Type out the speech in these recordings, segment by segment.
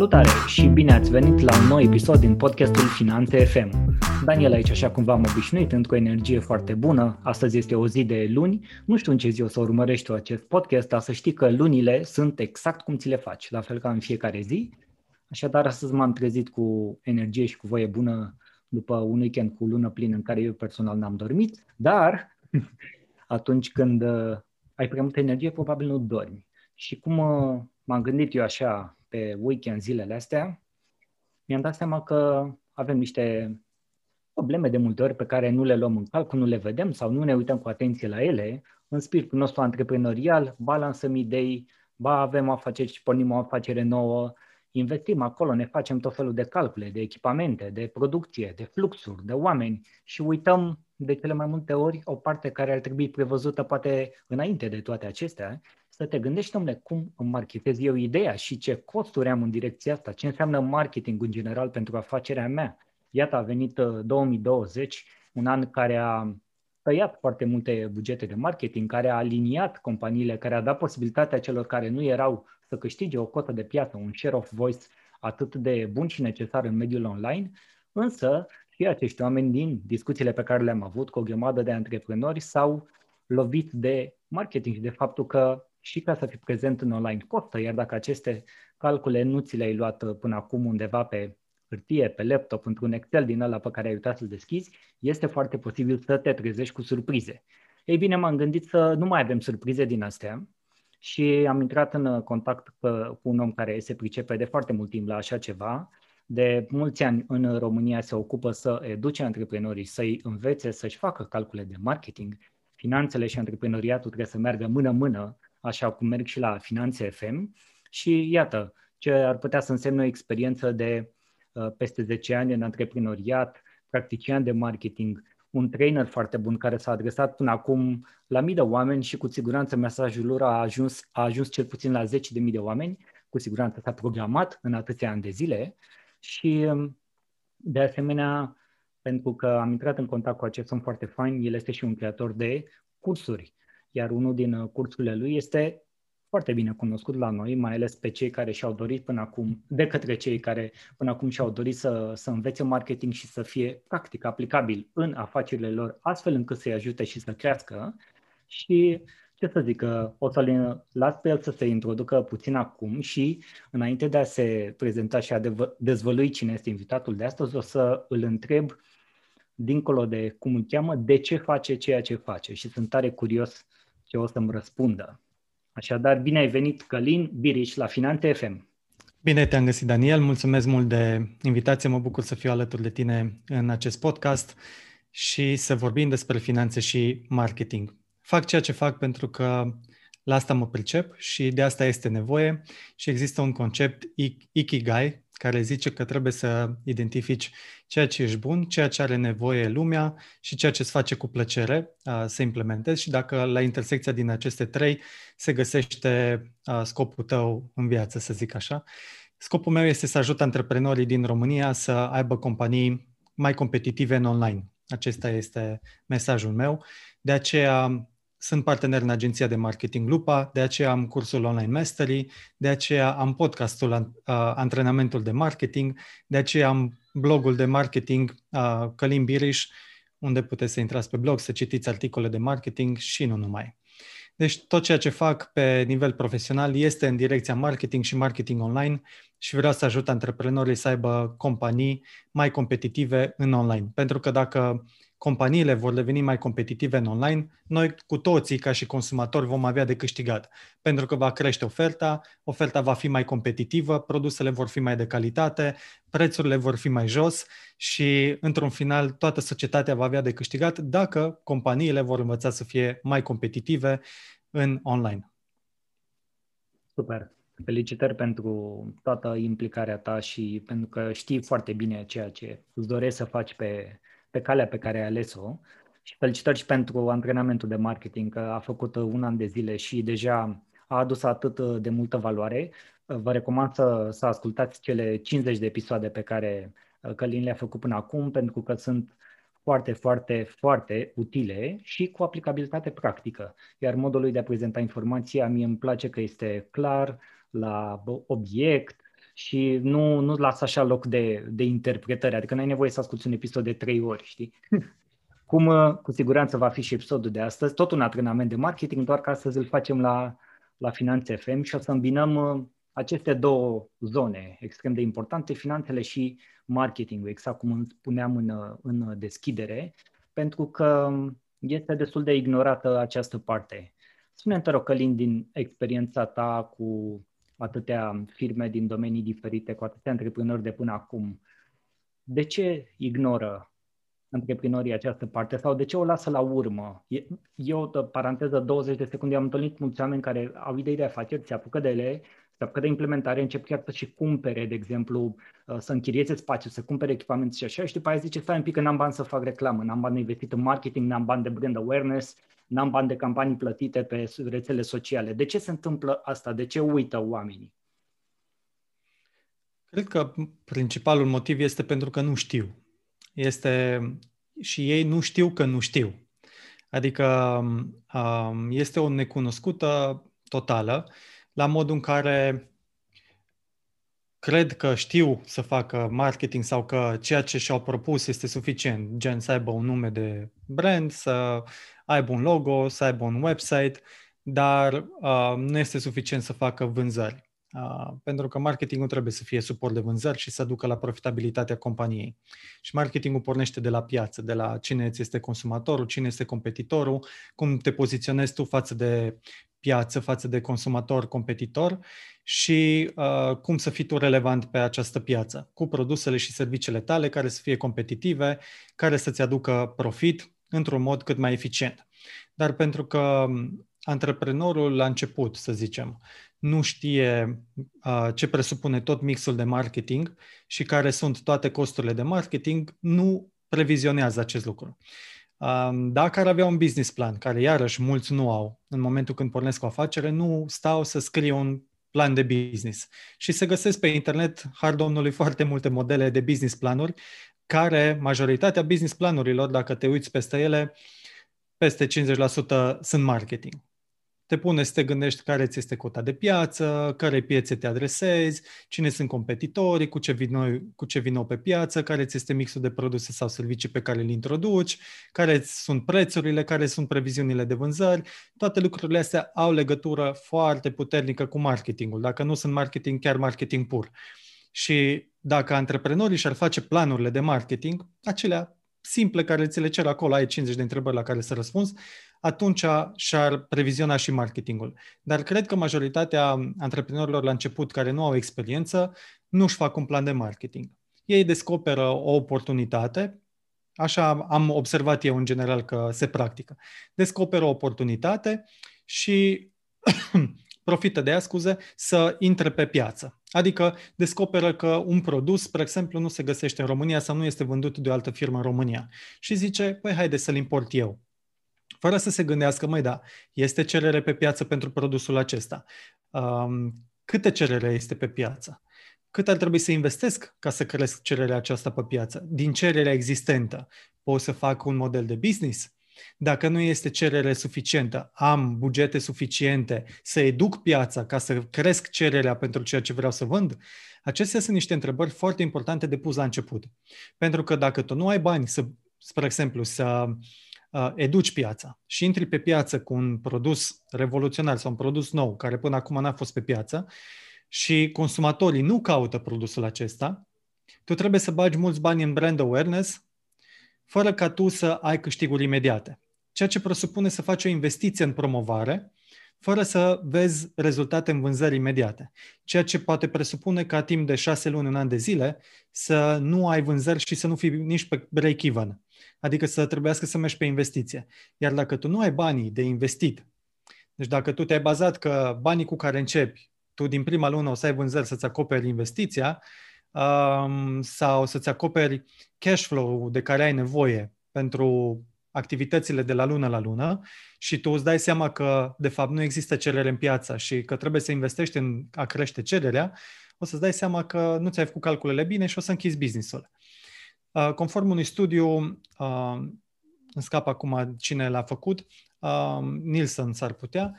Salutare și bine ați venit la un nou episod din podcastul Finanțe FM. Daniel aici, așa cum v-am obișnuit, într-o energie foarte bună. Astăzi este o zi de luni. Nu știu în ce zi o să urmărești tu acest podcast, dar să știi că lunile sunt exact cum ți le faci, la fel ca în fiecare zi. Așadar, astăzi m-am trezit cu energie și cu voie bună după un weekend cu lună plină în care eu personal n-am dormit, dar atunci când uh, ai prea multă energie, probabil nu dormi. Și cum uh, m-am gândit eu așa pe weekend zilele astea, mi-am dat seama că avem niște probleme de multe ori pe care nu le luăm în calcul, nu le vedem sau nu ne uităm cu atenție la ele. În spiritul nostru antreprenorial, balansăm idei, ba avem o afacere și pornim o afacere nouă, investim acolo, ne facem tot felul de calcule, de echipamente, de producție, de fluxuri, de oameni și uităm de cele mai multe ori o parte care ar trebui prevăzută poate înainte de toate acestea, să te gândești, domnule, cum îmi marketez eu ideea și ce costuri am în direcția asta, ce înseamnă marketing în general pentru afacerea mea. Iată, a venit 2020, uh, un an care a tăiat foarte multe bugete de marketing, care a aliniat companiile, care a dat posibilitatea celor care nu erau să câștige o cotă de piață, un share of voice atât de bun și necesar în mediul online, însă și acești oameni din discuțiile pe care le-am avut cu o grămadă de antreprenori s-au lovit de marketing și de faptul că și ca să fii prezent în online costă, iar dacă aceste calcule nu ți le-ai luat până acum undeva pe hârtie, pe laptop, într-un Excel din ăla pe care ai uitat să-l deschizi, este foarte posibil să te trezești cu surprize. Ei bine, m-am gândit să nu mai avem surprize din astea și am intrat în contact cu un om care se pricepe de foarte mult timp la așa ceva. De mulți ani în România se ocupă să educe antreprenorii, să-i învețe să-și facă calcule de marketing. Finanțele și antreprenoriatul trebuie să meargă mână-mână, așa cum merg și la Finanțe FM. Și iată, ce ar putea să însemne o experiență de uh, peste 10 ani în antreprenoriat, practician de marketing, un trainer foarte bun care s-a adresat până acum la mii de oameni și cu siguranță mesajul lor a ajuns, a ajuns cel puțin la zeci de mii de oameni, cu siguranță s-a programat în atâția ani de zile și de asemenea, pentru că am intrat în contact cu acest om foarte fain, el este și un creator de cursuri, iar unul din cursurile lui este foarte bine cunoscut la noi, mai ales pe cei care și-au dorit până acum, de către cei care până acum și-au dorit să, să învețe marketing și să fie practic aplicabil în afacerile lor, astfel încât să-i ajute și să crească. Și ce să zic, o să-l las pe el să se introducă puțin acum și înainte de a se prezenta și a dezvălui cine este invitatul de astăzi, o să îl întreb dincolo de cum îl cheamă, de ce face ceea ce face și sunt tare curios ce o să-mi răspundă. Așadar, bine ai venit, Călin Biriș, la Finanțe FM. Bine te-am găsit, Daniel. Mulțumesc mult de invitație. Mă bucur să fiu alături de tine în acest podcast și să vorbim despre finanțe și marketing. Fac ceea ce fac pentru că la asta mă pricep și de asta este nevoie și există un concept Ikigai care zice că trebuie să identifici ceea ce ești bun, ceea ce are nevoie lumea și ceea ce îți face cu plăcere să implementezi și dacă la intersecția din aceste trei se găsește scopul tău în viață, să zic așa. Scopul meu este să ajut antreprenorii din România să aibă companii mai competitive în online. Acesta este mesajul meu. De aceea sunt partener în agenția de marketing Lupa, de aceea am cursul Online Mastery, de aceea am podcastul uh, Antrenamentul de Marketing, de aceea am blogul de marketing uh, Călim Biriș, unde puteți să intrați pe blog, să citiți articole de marketing și nu numai. Deci tot ceea ce fac pe nivel profesional este în direcția marketing și marketing online și vreau să ajut antreprenorii să aibă companii mai competitive în online. Pentru că dacă companiile vor deveni mai competitive în online, noi cu toții, ca și consumatori, vom avea de câștigat. Pentru că va crește oferta, oferta va fi mai competitivă, produsele vor fi mai de calitate, prețurile vor fi mai jos și, într-un final, toată societatea va avea de câștigat dacă companiile vor învăța să fie mai competitive în online. Super! Felicitări pentru toată implicarea ta și pentru că știi foarte bine ceea ce îți dorești să faci pe, pe calea pe care ai ales-o și felicitări și pentru antrenamentul de marketing, că a făcut un an de zile și deja a adus atât de multă valoare. Vă recomand să, să ascultați cele 50 de episoade pe care uh, Călin le-a făcut până acum, pentru că sunt foarte, foarte, foarte utile și cu aplicabilitate practică. Iar modul lui de a prezenta informația, mie îmi place că este clar, la obiect și nu, nu lasă așa loc de, de interpretare, adică nu ai nevoie să asculti un episod de trei ori, știi? Cum uh, cu siguranță va fi și episodul de astăzi, tot un antrenament de marketing, doar că astăzi îl facem la, la Finanțe FM și o să îmbinăm uh, aceste două zone extrem de importante, finanțele și marketingul, exact cum spuneam în, uh, în deschidere, pentru că este destul de ignorată această parte. Spune-mi, te rog, Călin, din experiența ta cu atâtea firme din domenii diferite, cu atâtea antreprenori de până acum, de ce ignoră antreprenorii această parte sau de ce o lasă la urmă? Eu, de paranteză, 20 de secunde, am întâlnit mulți oameni care au idei de afaceri, se apucă de ele, se apucă de implementare, încep chiar să și cumpere, de exemplu, uh, să închirieze spațiu, să cumpere echipament și așa și după aia zice, stai un pic că n-am bani să fac reclamă, n-am bani de investit în marketing, n-am bani de brand awareness, n-am bani de campanii plătite pe rețele sociale. De ce se întâmplă asta? De ce uită oamenii? Cred că principalul motiv este pentru că nu știu. Este și ei nu știu că nu știu. Adică um, este o necunoscută totală la modul în care cred că știu să facă marketing sau că ceea ce și-au propus este suficient, gen să aibă un nume de brand, să aibă un logo, să aibă un website, dar uh, nu este suficient să facă vânzări. Uh, pentru că marketingul trebuie să fie suport de vânzări și să ducă la profitabilitatea companiei. Și marketingul pornește de la piață, de la cine îți este consumatorul, cine este competitorul, cum te poziționezi tu față de piață, față de consumator, competitor și uh, cum să fii tu relevant pe această piață, cu produsele și serviciile tale care să fie competitive, care să-ți aducă profit într-un mod cât mai eficient. Dar pentru că antreprenorul la început, să zicem, nu știe uh, ce presupune tot mixul de marketing și care sunt toate costurile de marketing, nu previzionează acest lucru. Uh, dacă ar avea un business plan, care iarăși mulți nu au în momentul când pornesc o afacere, nu stau să scrie un plan de business. Și se găsesc pe internet, har domnului, foarte multe modele de business planuri, care majoritatea business planurilor, dacă te uiți peste ele, peste 50% sunt marketing te pune să te gândești care ți este cota de piață, care piețe te adresezi, cine sunt competitorii, cu ce vin, noi, cu ce vin nou pe piață, care ți este mixul de produse sau servicii pe care le introduci, care sunt prețurile, care sunt previziunile de vânzări. Toate lucrurile astea au legătură foarte puternică cu marketingul. Dacă nu sunt marketing, chiar marketing pur. Și dacă antreprenorii și-ar face planurile de marketing, acelea simple care ți le cer acolo, ai 50 de întrebări la care să răspunzi, atunci și-ar previziona și marketingul. Dar cred că majoritatea antreprenorilor la început care nu au experiență nu își fac un plan de marketing. Ei descoperă o oportunitate, așa am observat eu în general că se practică. Descoperă o oportunitate și profită de ea, scuze, să intre pe piață. Adică descoperă că un produs, spre exemplu, nu se găsește în România sau nu este vândut de o altă firmă în România. Și zice, păi haide să-l import eu fără să se gândească, mai da, este cerere pe piață pentru produsul acesta? Um, câte cerere este pe piață? Cât ar trebui să investesc ca să cresc cererea aceasta pe piață? Din cererea existentă, pot să fac un model de business? Dacă nu este cerere suficientă, am bugete suficiente să educ piața ca să cresc cererea pentru ceea ce vreau să vând? Acestea sunt niște întrebări foarte importante de pus la început. Pentru că dacă tu nu ai bani, să, spre exemplu, să uh, uh, educi piața și intri pe piață cu un produs revoluționar sau un produs nou care până acum n-a fost pe piață și consumatorii nu caută produsul acesta, tu trebuie să bagi mulți bani în brand awareness fără ca tu să ai câștiguri imediate. Ceea ce presupune să faci o investiție în promovare fără să vezi rezultate în vânzări imediate. Ceea ce poate presupune ca timp de șase luni, un an de zile, să nu ai vânzări și să nu fii nici pe break-even. Adică să trebuiască să mergi pe investiție. Iar dacă tu nu ai banii de investit, deci dacă tu te-ai bazat că banii cu care începi, tu din prima lună o să ai vânzări să-ți acoperi investiția um, sau să-ți acoperi cash flow de care ai nevoie pentru activitățile de la lună la lună și tu îți dai seama că, de fapt, nu există cerere în piață și că trebuie să investești în a crește cererea, o să-ți dai seama că nu ți-ai făcut calculele bine și o să închizi business-ul. Uh, conform unui studiu, uh, îmi scap acum cine l-a făcut, uh, Nielsen s-ar putea,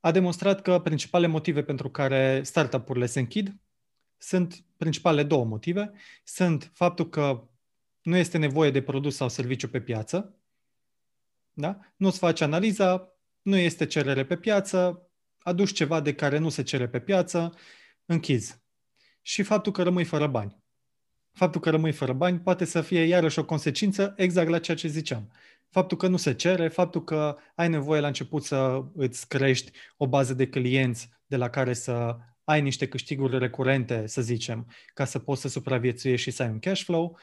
a demonstrat că principalele motive pentru care startup-urile se închid sunt principalele două motive. Sunt faptul că nu este nevoie de produs sau serviciu pe piață, da? nu-ți faci analiza, nu este cerere pe piață, aduci ceva de care nu se cere pe piață, închizi. Și faptul că rămâi fără bani. Faptul că rămâi fără bani poate să fie iarăși o consecință exact la ceea ce ziceam. Faptul că nu se cere, faptul că ai nevoie la început să îți crești o bază de clienți de la care să ai niște câștiguri recurente, să zicem, ca să poți să supraviețuiești și să ai un cash flow.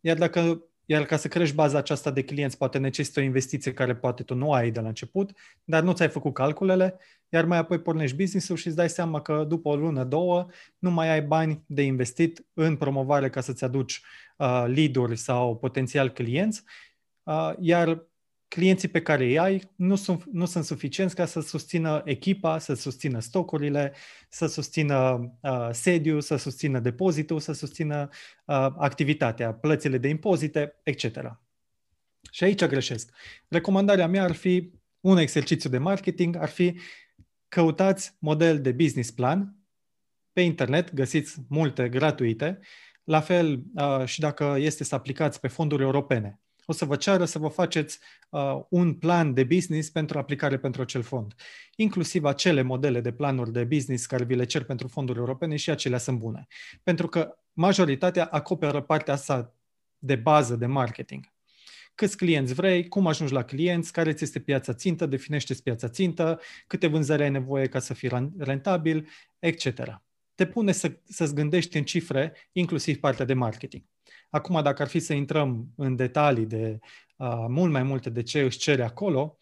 Iar dacă iar ca să crești baza aceasta de clienți, poate necesită o investiție care poate tu nu ai de la început, dar nu ți-ai făcut calculele, iar mai apoi pornești business-ul și îți dai seama că după o lună, două, nu mai ai bani de investit în promovare ca să-ți aduci uh, lead-uri sau potențial clienți, uh, iar clienții pe care îi ai nu sunt, nu sunt suficienți ca să susțină echipa, să susțină stocurile, să susțină uh, sediu, să susțină depozitul, să susțină uh, activitatea, plățile de impozite, etc. Și aici greșesc. Recomandarea mea ar fi un exercițiu de marketing, ar fi căutați model de business plan pe internet, găsiți multe gratuite, la fel uh, și dacă este să aplicați pe fonduri europene o să vă ceară să vă faceți uh, un plan de business pentru aplicare pentru acel fond. Inclusiv acele modele de planuri de business care vi le cer pentru fonduri europene și acelea sunt bune. Pentru că majoritatea acoperă partea asta de bază de marketing. Câți clienți vrei, cum ajungi la clienți, care ți este piața țintă, definește piața țintă, câte vânzări ai nevoie ca să fii rentabil, etc. Te pune să, să-ți gândești în cifre, inclusiv partea de marketing. Acum, dacă ar fi să intrăm în detalii de uh, mult mai multe de ce își cere acolo,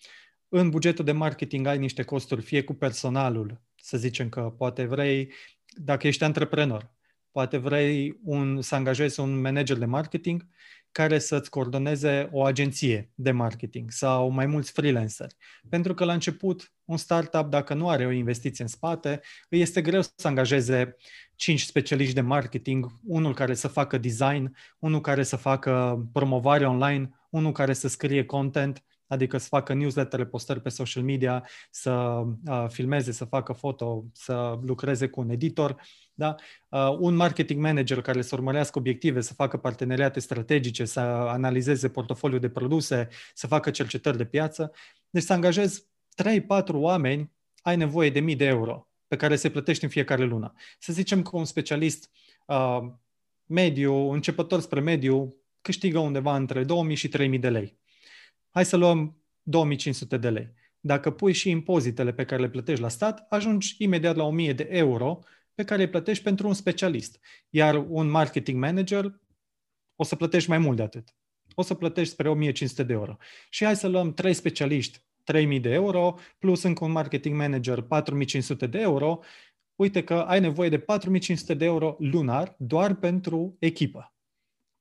în bugetul de marketing ai niște costuri, fie cu personalul, să zicem că poate vrei, dacă ești antreprenor, poate vrei un, să angajezi un manager de marketing care să-ți coordoneze o agenție de marketing sau mai mulți freelanceri. Pentru că la început, un startup, dacă nu are o investiție în spate, îi este greu să angajeze cinci specialiști de marketing, unul care să facă design, unul care să facă promovare online, unul care să scrie content, adică să facă newsletter, postări pe social media, să uh, filmeze, să facă foto, să lucreze cu un editor, da? Uh, un marketing manager care să urmărească obiective, să facă parteneriate strategice, să analizeze portofoliul de produse, să facă cercetări de piață. Deci să angajezi 3-4 oameni, ai nevoie de mii de euro pe care se plătește în fiecare lună. Să zicem că un specialist uh, mediu, începător spre mediu, câștigă undeva între 2000 și 3000 de lei. Hai să luăm 2500 de lei. Dacă pui și impozitele pe care le plătești la stat, ajungi imediat la 1000 de euro pe care îi plătești pentru un specialist. Iar un marketing manager o să plătești mai mult de atât. O să plătești spre 1500 de euro. Și hai să luăm trei specialiști 3.000 de euro, plus încă un marketing manager 4.500 de euro, uite că ai nevoie de 4.500 de euro lunar doar pentru echipă,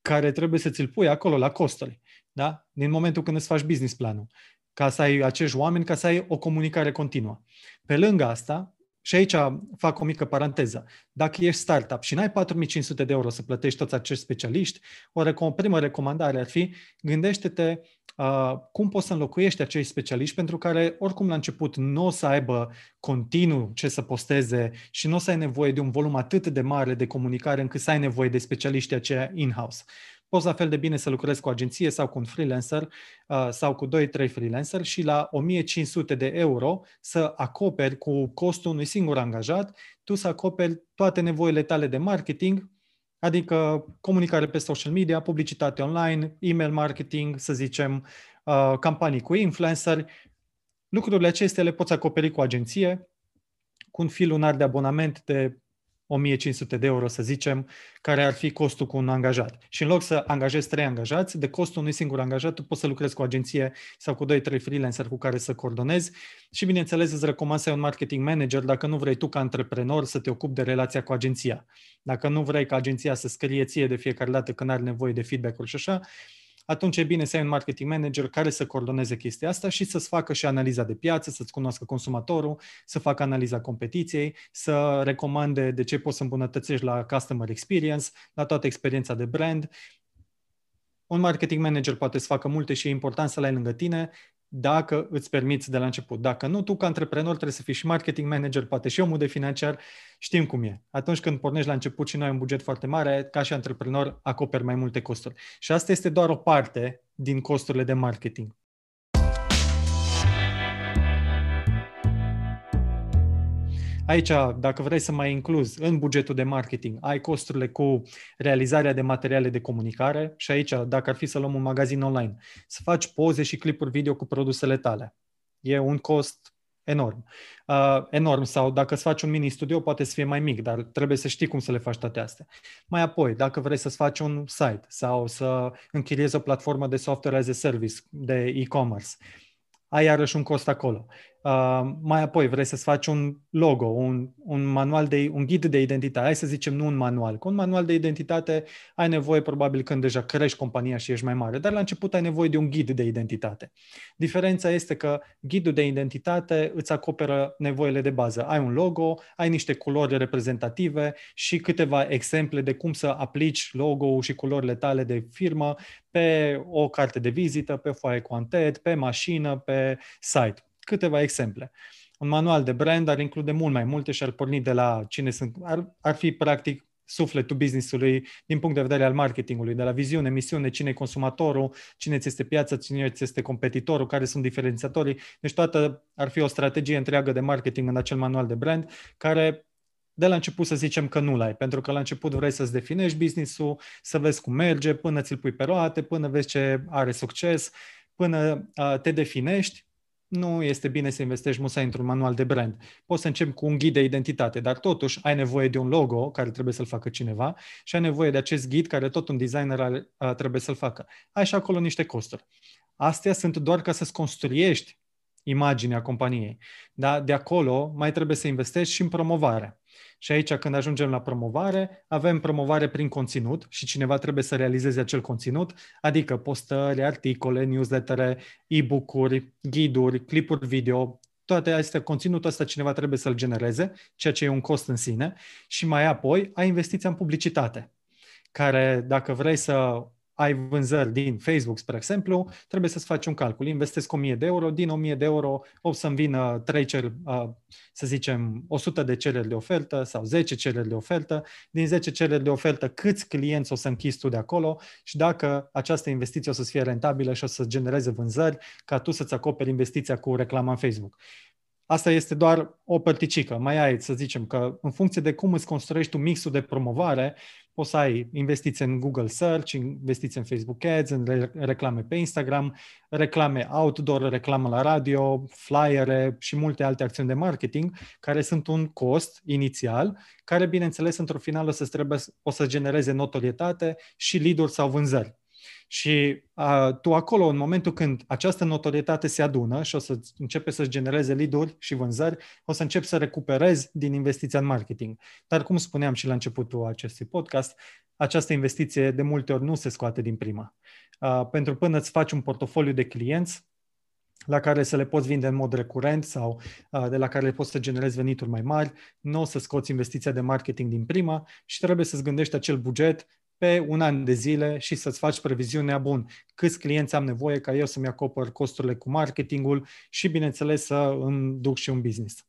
care trebuie să ți-l pui acolo la costuri, da? din momentul când îți faci business planul, ca să ai acești oameni, ca să ai o comunicare continuă. Pe lângă asta, și aici fac o mică paranteză. Dacă ești startup și n-ai 4500 de euro să plătești toți acești specialiști, o, rec- o primă recomandare ar fi gândește-te uh, cum poți să înlocuiești acești specialiști pentru care oricum la început nu o să aibă continuu ce să posteze și nu o să ai nevoie de un volum atât de mare de comunicare încât să ai nevoie de specialiști aceia in-house. Poți la fel de bine să lucrezi cu o agenție sau cu un freelancer uh, sau cu 2-3 freelancer și la 1500 de euro să acoperi cu costul unui singur angajat, tu să acoperi toate nevoile tale de marketing, adică comunicare pe social media, publicitate online, email marketing, să zicem, uh, campanii cu influencer. Lucrurile acestea le poți acoperi cu agenție, cu un fil lunar de abonament de 1500 de euro, să zicem, care ar fi costul cu un angajat. Și în loc să angajezi trei angajați, de costul unui singur angajat, tu poți să lucrezi cu o agenție sau cu 2-3 freelancer cu care să coordonezi și, bineînțeles, îți recomand să ai un marketing manager dacă nu vrei tu ca antreprenor să te ocupi de relația cu agenția. Dacă nu vrei ca agenția să scrie ție de fiecare dată când are nevoie de feedback-uri și așa, atunci e bine să ai un marketing manager care să coordoneze chestia asta și să-ți facă și analiza de piață, să-ți cunoască consumatorul, să facă analiza competiției, să recomande de ce poți să îmbunătățești la customer experience, la toată experiența de brand. Un marketing manager poate să facă multe și e important să-l ai lângă tine dacă îți permiți de la început. Dacă nu, tu ca antreprenor trebuie să fii și marketing manager, poate și omul de financiar, știm cum e. Atunci când pornești la început și nu ai un buget foarte mare, ca și antreprenor acoperi mai multe costuri. Și asta este doar o parte din costurile de marketing. Aici, dacă vrei să mai incluzi în bugetul de marketing, ai costurile cu realizarea de materiale de comunicare și aici, dacă ar fi să luăm un magazin online, să faci poze și clipuri video cu produsele tale. E un cost enorm. Uh, enorm sau dacă îți faci un mini studio poate să fie mai mic, dar trebuie să știi cum să le faci toate astea. Mai apoi, dacă vrei să-ți faci un site sau să închiriezi o platformă de software as a service, de e-commerce, ai iarăși un cost acolo. Uh, mai apoi vrei să-ți faci un logo, un, un manual de, un ghid de identitate, hai să zicem nu un manual. Cu un manual de identitate ai nevoie probabil când deja crești compania și ești mai mare, dar la început ai nevoie de un ghid de identitate. Diferența este că ghidul de identitate îți acoperă nevoile de bază. Ai un logo, ai niște culori reprezentative și câteva exemple de cum să aplici logo-ul și culorile tale de firmă pe o carte de vizită, pe foaie cu antet, pe mașină, pe site câteva exemple. Un manual de brand ar include mult mai multe și ar porni de la cine sunt, ar, ar fi practic sufletul business-ului din punct de vedere al marketingului, de la viziune, misiune, cine e consumatorul, cine ți este piața, cine ți este competitorul, care sunt diferențiatorii. Deci toată ar fi o strategie întreagă de marketing în acel manual de brand, care de la început să zicem că nu l-ai, pentru că la început vrei să-ți definești business-ul, să vezi cum merge, până ți-l pui pe roate, până vezi ce are succes, până uh, te definești nu este bine să investești musai într-un manual de brand. Poți să începi cu un ghid de identitate, dar totuși ai nevoie de un logo care trebuie să-l facă cineva și ai nevoie de acest ghid care tot un designer are, trebuie să-l facă. Ai și acolo niște costuri. Astea sunt doar ca să-ți construiești imaginea companiei. Da? De acolo mai trebuie să investești și în promovare. Și aici, când ajungem la promovare, avem promovare prin conținut și cineva trebuie să realizeze acel conținut, adică postări, articole, newslettere, e-book-uri, ghiduri, clipuri video, toate astea, conținutul ăsta cineva trebuie să-l genereze, ceea ce e un cost în sine, și mai apoi ai investiția în publicitate, care dacă vrei să ai vânzări din Facebook, spre exemplu, trebuie să-ți faci un calcul. Investesc 1000 de euro, din 1000 de euro o să-mi vină 3 cer, să zicem, 100 de cereri de ofertă sau 10 cereri de ofertă. Din 10 cereri de ofertă, câți clienți o să închizi tu de acolo și dacă această investiție o să fie rentabilă și o să genereze vânzări, ca tu să-ți acoperi investiția cu reclama în Facebook. Asta este doar o părticică. Mai ai, să zicem, că în funcție de cum îți construiești tu mixul de promovare, poți să ai investiții în Google Search, investiții în Facebook Ads, în reclame pe Instagram, reclame outdoor, reclamă la radio, flyere și multe alte acțiuni de marketing care sunt un cost inițial, care, bineînțeles, într-o final o să, trebuie, o să genereze notorietate și lead sau vânzări. Și a, tu acolo, în momentul când această notorietate se adună și o să începe să-ți genereze lead și vânzări, o să începi să recuperezi din investiția în marketing. Dar cum spuneam și la începutul acestui podcast, această investiție de multe ori nu se scoate din prima. A, pentru până îți faci un portofoliu de clienți, la care să le poți vinde în mod recurent sau uh, de la care le poți să generezi venituri mai mari, nu o să scoți investiția de marketing din prima și trebuie să-ți gândești acel buget pe un an de zile și să-ți faci previziunea bun. Câți clienți am nevoie ca eu să-mi acopăr costurile cu marketingul și, bineînțeles, să îmi duc și un business.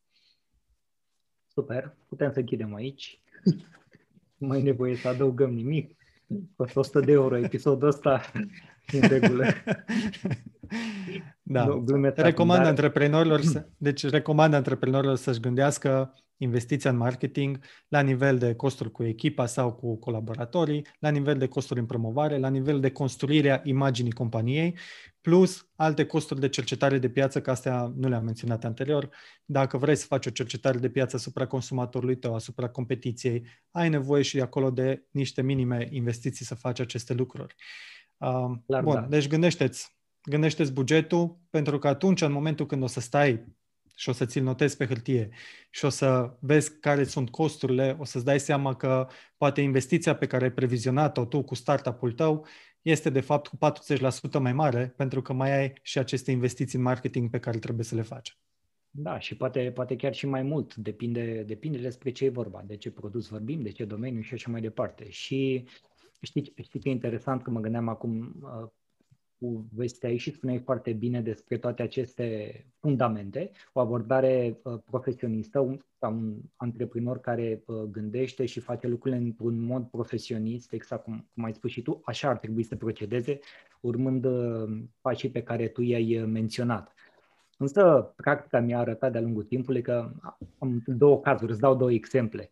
Super, putem să închidem aici. Nu mai nevoie să adăugăm nimic. Costă 100 de euro episodul ăsta în regulă. Da. Nu, recomand dar... antreprenorilor să, deci recomand antreprenorilor să-și gândească investiția în marketing la nivel de costuri cu echipa sau cu colaboratorii, la nivel de costuri în promovare, la nivel de construirea imaginii companiei, plus alte costuri de cercetare de piață, că astea nu le-am menționat anterior. Dacă vrei să faci o cercetare de piață asupra consumatorului tău, asupra competiției, ai nevoie și acolo de niște minime investiții să faci aceste lucruri. Uh, Clar, bun, da. deci gândește-ți, gândește-ți bugetul, pentru că atunci, în momentul când o să stai și o să ți-l notezi pe hârtie și o să vezi care sunt costurile, o să-ți dai seama că poate investiția pe care ai previzionat-o tu cu startup-ul tău este de fapt cu 40% mai mare pentru că mai ai și aceste investiții în marketing pe care trebuie să le faci. Da, și poate, poate chiar și mai mult, depinde, depinde despre ce e vorba, de ce produs vorbim, de ce domeniu și așa mai departe. Și știi, știi că e interesant că mă gândeam acum, uh, povesteai și spuneai foarte bine despre toate aceste fundamente, o abordare uh, profesionistă un, sau un antreprenor care uh, gândește și face lucrurile într-un mod profesionist, exact cum, cum ai spus și tu, așa ar trebui să procedeze, urmând uh, pașii pe care tu i-ai menționat. Însă, practica mi-a arătat de-a lungul timpului că am două cazuri, îți dau două exemple.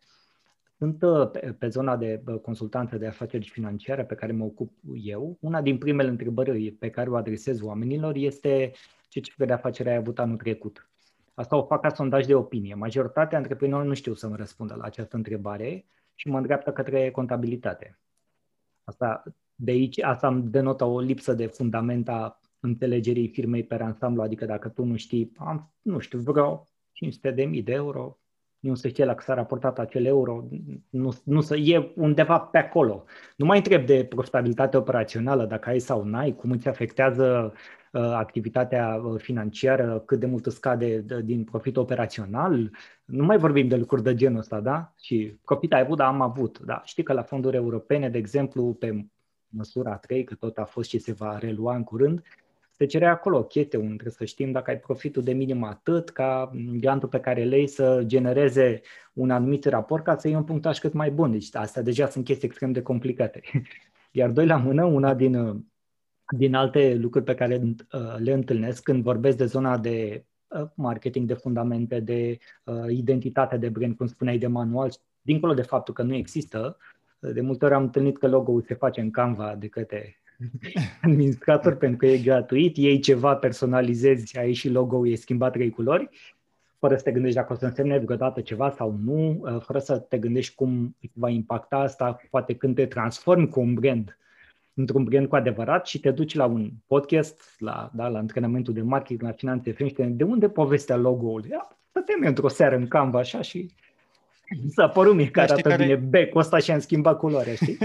Sunt uh, pe zona de uh, consultanță de afaceri financiare pe care mă ocup eu. Una din primele întrebări pe care o adresez oamenilor este ce cifre de afacere ai avut anul trecut. Asta o fac ca sondaj de opinie. Majoritatea antreprenorilor nu știu să mă răspundă la această întrebare și mă îndreaptă către contabilitate. Asta, de aici, asta îmi denotă o lipsă de fundament a înțelegerii firmei pe ansamblu, adică dacă tu nu știi, am, nu știu, vreo 500 de mii de euro, nu se știe la că s-a raportat acel euro, nu, nu să, e undeva pe acolo. Nu mai întreb de profitabilitate operațională, dacă ai sau n-ai, cum îți afectează uh, activitatea uh, financiară, cât de mult scade uh, din profit operațional. Nu mai vorbim de lucruri de genul ăsta, da? Și profit ai avut, dar am avut. Da? Știi că la fonduri europene, de exemplu, pe măsura 3, că tot a fost și se va relua în curând, se cerea acolo o chete unde trebuie să știm dacă ai profitul de minim atât ca grantul pe care lei să genereze un anumit raport ca să iei un punctaj cât mai bun. Deci astea deja sunt chestii extrem de complicate. Iar doi la mână, una din, din alte lucruri pe care uh, le întâlnesc când vorbesc de zona de uh, marketing, de fundamente, de uh, identitate de brand, cum spuneai, de manual, dincolo de faptul că nu există, de multe ori am întâlnit că logo-ul se face în Canva de către administrator pentru că e gratuit, iei ceva, personalizezi, ai și logo-ul, e schimbat trei culori, fără să te gândești dacă o să însemne vreodată ceva sau nu, uh, fără să te gândești cum va impacta asta, poate când te transformi cu un brand într-un brand cu adevărat și te duci la un podcast, la, da, la antrenamentul de marketing, la finanțe și de unde povestea logo-ului? Stătem într-o seară în Canva așa și S-a părut mie că arată care... bine becul ăsta și am schimbat culoarea, știi?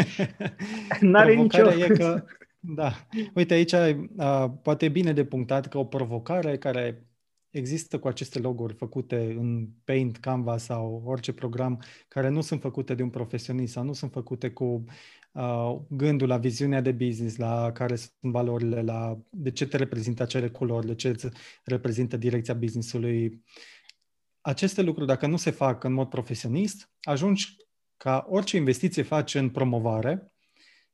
N-are nicio... e că da. Uite, aici uh, poate e bine de punctat că o provocare care există cu aceste loguri făcute în Paint, Canva sau orice program care nu sunt făcute de un profesionist sau nu sunt făcute cu uh, gândul la viziunea de business, la care sunt valorile, la de ce te reprezintă acele culori, de ce reprezintă direcția businessului. Aceste lucruri, dacă nu se fac în mod profesionist, ajungi ca orice investiție faci în promovare,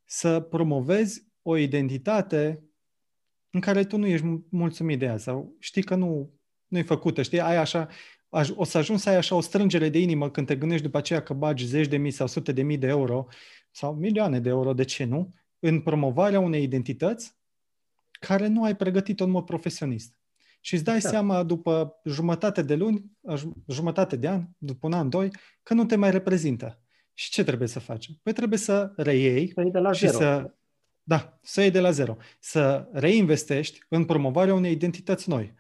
să promovezi o identitate în care tu nu ești mulțumit de ea sau știi că nu, nu e făcută, știi, ai așa, o să ajungi să ai așa o strângere de inimă când te gândești după aceea că bagi zeci de mii sau sute de mii de euro sau milioane de euro, de ce nu, în promovarea unei identități care nu ai pregătit-o în mod profesionist. Și îți dai exact. seama după jumătate de luni, jumătate de an, după un an, doi, că nu te mai reprezintă. Și ce trebuie să faci? Păi trebuie să reiei păi de la și zero. să da, să iei de la zero. Să reinvestești în promovarea unei identități noi.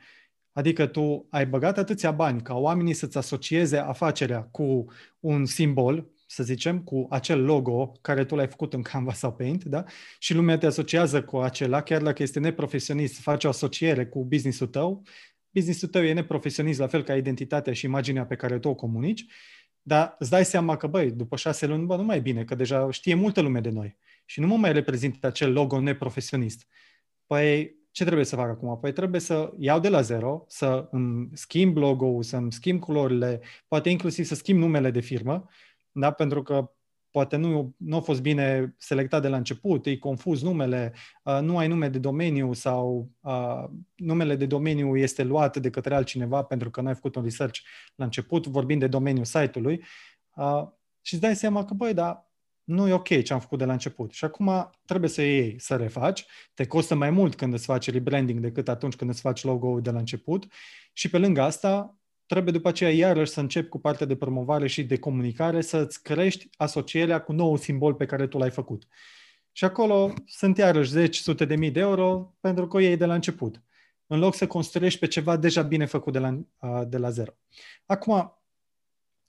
Adică tu ai băgat atâția bani ca oamenii să-ți asocieze afacerea cu un simbol, să zicem, cu acel logo care tu l-ai făcut în Canva sau Paint, da? Și lumea te asociază cu acela, chiar dacă este neprofesionist, face o asociere cu businessul tău, businessul tău e neprofesionist, la fel ca identitatea și imaginea pe care tu o comunici, dar îți dai seama că, băi, după șase luni, bă, nu mai e bine, că deja știe multă lume de noi și nu mă mai reprezintă acel logo neprofesionist. Păi ce trebuie să fac acum? Păi trebuie să iau de la zero, să îmi schimb logo-ul, să-mi schimb culorile, poate inclusiv să schimb numele de firmă, da? pentru că poate nu, nu a fost bine selectat de la început, e confuz numele, uh, nu ai nume de domeniu sau uh, numele de domeniu este luat de către altcineva pentru că nu ai făcut un research la început, vorbind de domeniul site-ului, uh, și îți dai seama că, băi, dar nu e ok ce am făcut de la început. Și acum trebuie să iei, să refaci. Te costă mai mult când îți faci rebranding decât atunci când îți faci logo de la început. Și pe lângă asta, trebuie după aceea iarăși să începi cu partea de promovare și de comunicare, să-ți crești asocierea cu nou simbol pe care tu l-ai făcut. Și acolo sunt iarăși zeci, sute de mii de euro pentru că o iei de la început. În loc să construiești pe ceva deja bine făcut de la, de la zero. Acum,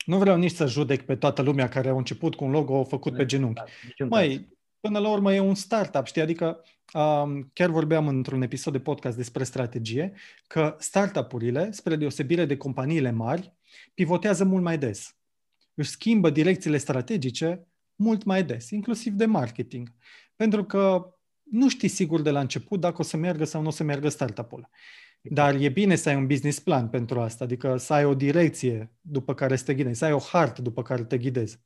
nu vreau nici să judec pe toată lumea care au început cu un logo făcut pe genunchi. Mai, până la urmă e un startup, știi? Adică um, chiar vorbeam într-un episod de podcast despre strategie, că startup-urile, spre deosebire de companiile mari, pivotează mult mai des. Își schimbă direcțiile strategice mult mai des, inclusiv de marketing. Pentru că nu știi sigur de la început dacă o să meargă sau nu o să meargă startup-ul. Dar e bine să ai un business plan pentru asta, adică să ai o direcție după care să te ghidezi, să ai o hartă după care te ghidezi.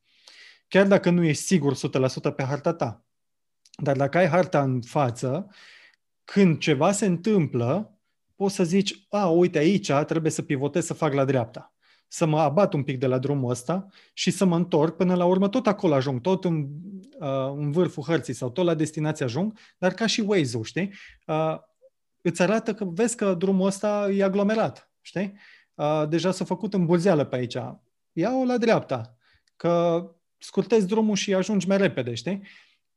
Chiar dacă nu ești sigur 100% pe harta ta. Dar dacă ai harta în față, când ceva se întâmplă, poți să zici, a, uite aici trebuie să pivotez să fac la dreapta. Să mă abat un pic de la drumul ăsta și să mă întorc până la urmă tot acolo ajung, tot în, uh, în vârful hărții sau tot la destinație ajung, dar ca și Waze-ul, știi? Uh, îți arată că vezi că drumul ăsta e aglomerat, știi? Uh, deja s-a făcut îmbulzeală pe aici. Ia-o la dreapta, că scurtezi drumul și ajungi mai repede, știi?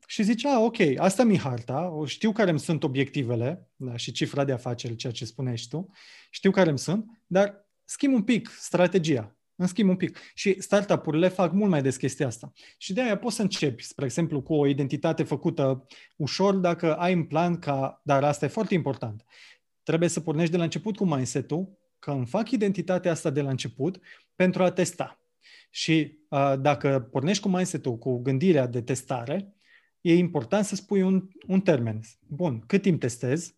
Și zice, a, ok, asta mi harta, știu care îmi sunt obiectivele da, și cifra de afaceri, ceea ce spuneai tu, știu care îmi sunt, dar schimb un pic strategia, în schimb un pic. Și startup-urile fac mult mai des chestia asta. Și de aia poți să începi, spre exemplu, cu o identitate făcută ușor dacă ai în plan ca, dar asta e foarte important, trebuie să pornești de la început cu mindset-ul că îmi fac identitatea asta de la început pentru a testa. Și uh, dacă pornești cu mindset-ul, cu gândirea de testare, e important să spui un, un termen. Bun, cât timp testez,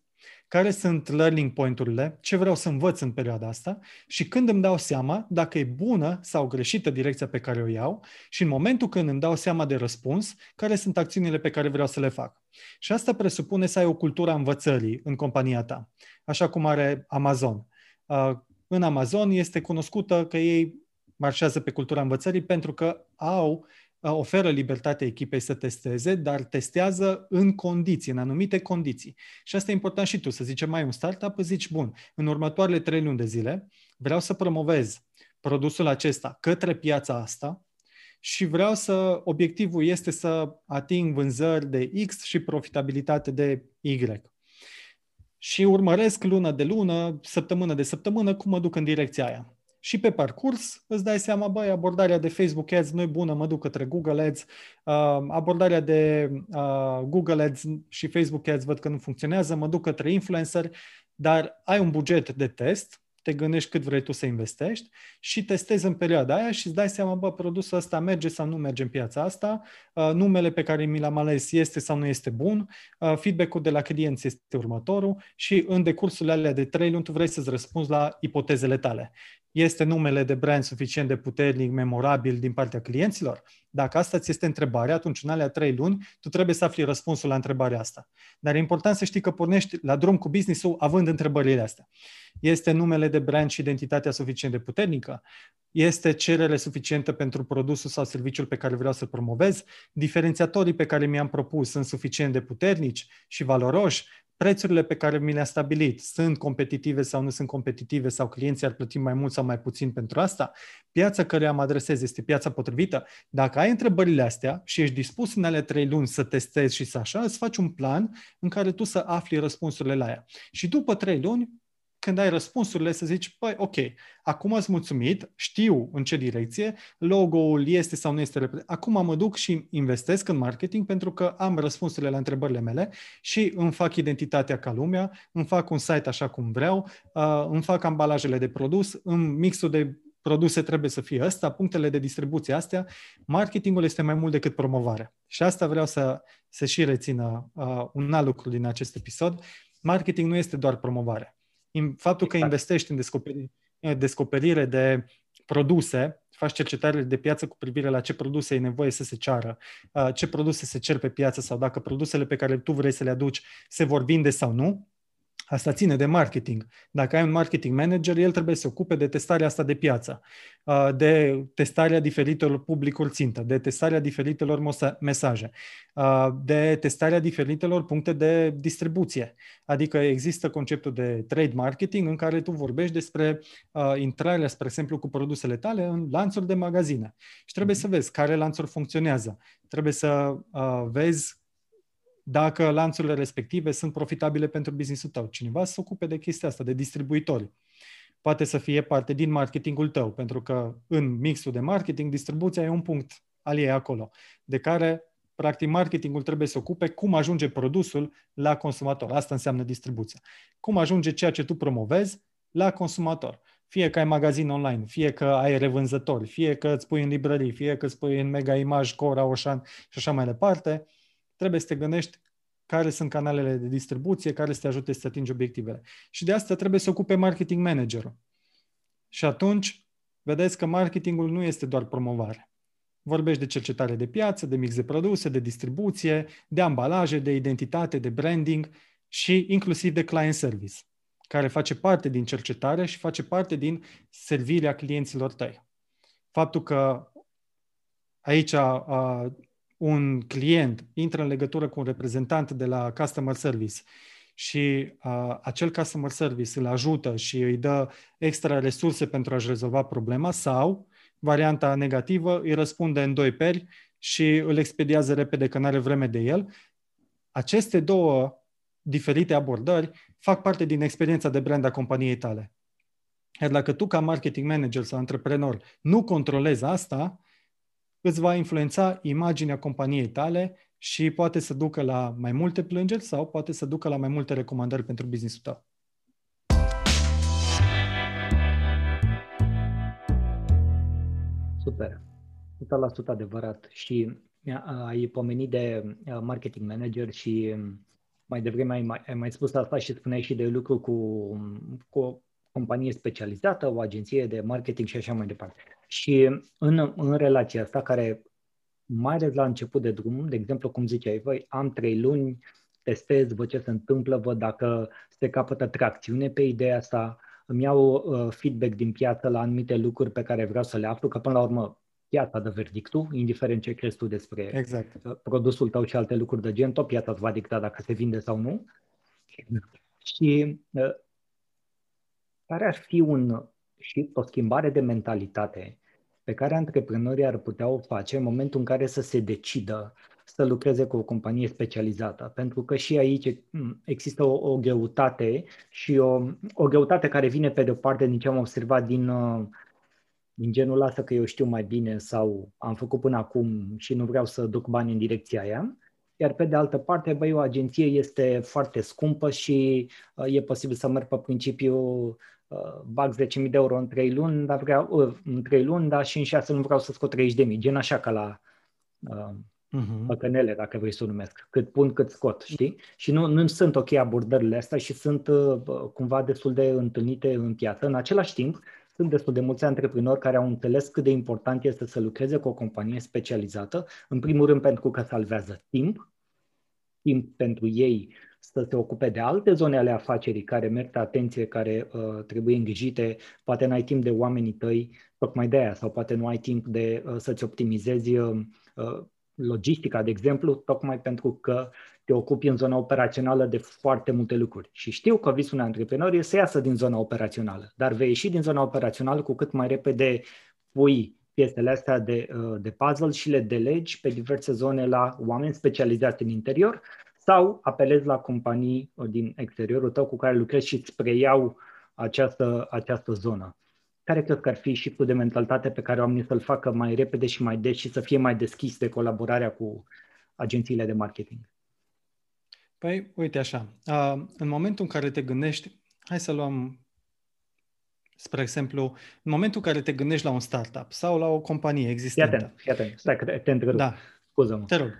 care sunt learning point-urile, ce vreau să învăț în perioada asta și când îmi dau seama dacă e bună sau greșită direcția pe care o iau și în momentul când îmi dau seama de răspuns, care sunt acțiunile pe care vreau să le fac. Și asta presupune să ai o cultură a învățării în compania ta, așa cum are Amazon. Uh, în Amazon este cunoscută că ei marșează pe cultura învățării pentru că au oferă libertatea echipei să testeze, dar testează în condiții, în anumite condiții. Și asta e important și tu, să zicem, mai un startup, îți zici, bun, în următoarele trei luni de zile vreau să promovez produsul acesta către piața asta și vreau să, obiectivul este să ating vânzări de X și profitabilitate de Y. Și urmăresc lună de lună, săptămână de săptămână, cum mă duc în direcția aia și pe parcurs îți dai seama, băi, abordarea de Facebook Ads nu e bună, mă duc către Google Ads, uh, abordarea de uh, Google Ads și Facebook Ads văd că nu funcționează, mă duc către influencer, dar ai un buget de test, te gândești cât vrei tu să investești și testezi în perioada aia și îți dai seama, bă, produsul ăsta merge sau nu merge în piața asta, uh, numele pe care mi l-am ales este sau nu este bun, uh, feedback-ul de la clienți este următorul și în decursul alea de trei luni tu vrei să-ți răspunzi la ipotezele tale este numele de brand suficient de puternic, memorabil din partea clienților? Dacă asta ți este întrebarea, atunci în alea trei luni tu trebuie să afli răspunsul la întrebarea asta. Dar e important să știi că pornești la drum cu business-ul având întrebările astea. Este numele de brand și identitatea suficient de puternică? Este cerere suficientă pentru produsul sau serviciul pe care vreau să-l promovez? Diferențiatorii pe care mi-am propus sunt suficient de puternici și valoroși? Prețurile pe care mi le-a stabilit sunt competitive sau nu sunt competitive sau clienții ar plăti mai mult sau mai puțin pentru asta, piața care am adresez este piața potrivită. Dacă ai întrebările astea și ești dispus în ale trei luni să testezi și să așa, îți faci un plan în care tu să afli răspunsurile la ea. Și după trei luni când ai răspunsurile, să zici, păi, ok, acum ați mulțumit, știu în ce direcție, logo-ul este sau nu este Acum mă duc și investesc în marketing pentru că am răspunsurile la întrebările mele și îmi fac identitatea ca lumea, îmi fac un site așa cum vreau, uh, îmi fac ambalajele de produs, în mixul de produse trebuie să fie ăsta, punctele de distribuție astea, marketingul este mai mult decât promovare. Și asta vreau să, să și rețină uh, un alt lucru din acest episod. Marketing nu este doar promovare faptul că exact. investești în descoperire, descoperire de produse, faci cercetare de piață cu privire la ce produse e nevoie să se ceară, uh, ce produse se cer pe piață sau dacă produsele pe care tu vrei să le aduci se vor vinde sau nu, Asta ține de marketing. Dacă ai un marketing manager, el trebuie să se ocupe de testarea asta de piață, uh, de testarea diferitelor publicuri țintă, de testarea diferitelor mesaje, uh, de testarea diferitelor puncte de distribuție. Adică există conceptul de trade marketing în care tu vorbești despre uh, intrarea, spre exemplu, cu produsele tale în lanțuri de magazine. Și trebuie mhm. să vezi care lanțuri funcționează. Trebuie să vezi dacă lanțurile respective sunt profitabile pentru business-ul tău. Cineva să se ocupe de chestia asta, de distribuitori. Poate să fie parte din marketingul tău, pentru că în mixul de marketing, distribuția e un punct al ei acolo, de care practic marketingul trebuie să ocupe cum ajunge produsul la consumator. Asta înseamnă distribuția. Cum ajunge ceea ce tu promovezi la consumator. Fie că ai magazin online, fie că ai revânzători, fie că îți pui în librării, fie că îți pui în Mega Image, Cora, Oșan și așa mai departe, trebuie să te gândești care sunt canalele de distribuție, care să te ajute să atingi obiectivele. Și de asta trebuie să ocupe marketing managerul. Și atunci, vedeți că marketingul nu este doar promovare. Vorbești de cercetare de piață, de mix de produse, de distribuție, de ambalaje, de identitate, de branding și inclusiv de client service, care face parte din cercetare și face parte din servirea clienților tăi. Faptul că aici a, un client intră în legătură cu un reprezentant de la customer service și a, acel customer service îl ajută și îi dă extra resurse pentru a-și rezolva problema sau varianta negativă îi răspunde în doi peri și îl expediază repede că nu are vreme de el. Aceste două diferite abordări fac parte din experiența de brand a companiei tale. Iar dacă tu, ca marketing manager sau antreprenor, nu controlezi asta, îți va influența imaginea companiei tale și poate să ducă la mai multe plângeri sau poate să ducă la mai multe recomandări pentru business-ul tău. Super. 100% adevărat. Și ai pomenit de marketing manager și mai devreme ai mai, ai mai spus asta și spuneai și de lucru cu, cu o companie specializată, o agenție de marketing și așa mai departe. Și în, în relația asta, care mai ales la început de drum, de exemplu, cum ziceai voi, am trei luni, testez, văd ce se întâmplă, văd dacă se capătă tracțiune pe ideea asta, îmi iau uh, feedback din piață la anumite lucruri pe care vreau să le aflu, că până la urmă piața dă verdictul, indiferent ce crezi tu despre exact. Uh, produsul tău și alte lucruri de gen, tot piața îți va dicta dacă se vinde sau nu. Și uh, care ar fi un și o schimbare de mentalitate pe care antreprenorii ar putea o face în momentul în care să se decidă să lucreze cu o companie specializată. Pentru că și aici există o, o greutate și o, o greutate care vine pe de-o parte din ce am observat din, uh, din genul ăsta că eu știu mai bine sau am făcut până acum și nu vreau să duc bani în direcția aia. Iar pe de altă parte, băi, o agenție este foarte scumpă și uh, e posibil să merg pe principiu uh, bag 10.000 de euro în 3 luni, dar vreau, uh, în 3 luni, dar și în 6 luni vreau să scot 30.000, gen așa ca la uh, uh-huh. păcănele, dacă vrei să o numesc, cât pun, cât scot, știi? Și nu, nu sunt ok abordările astea și sunt uh, cumva destul de întâlnite în piață. În același timp, sunt destul de mulți antreprenori care au înțeles cât de important este să lucreze cu o companie specializată, în primul rând pentru că salvează timp, timp pentru ei să se ocupe de alte zone ale afacerii care merită atenție, care uh, trebuie îngrijite, poate n-ai timp de oamenii tăi, tocmai de aia, sau poate nu ai timp de uh, să-ți optimizezi uh, logistica, de exemplu, tocmai pentru că te ocupi în zona operațională de foarte multe lucruri. Și știu că visul unui antreprenor e să iasă din zona operațională, dar vei ieși din zona operațională cu cât mai repede pui piesele astea de, uh, de puzzle și le delegi pe diverse zone la oameni specializați în interior sau apelezi la companii uh, din exteriorul tău cu care lucrezi și îți preiau această, această zonă. Care cred că ar fi și de mentalitate pe care oamenii să-l facă mai repede și mai des și să fie mai deschis de colaborarea cu agențiile de marketing? Păi, uite așa, în momentul în care te gândești, hai să luăm, spre exemplu, în momentul în care te gândești la un startup sau la o companie existentă. Fii atent, fii atent, stai că te, te întrerup. Da. Scuză-mă. Te rog.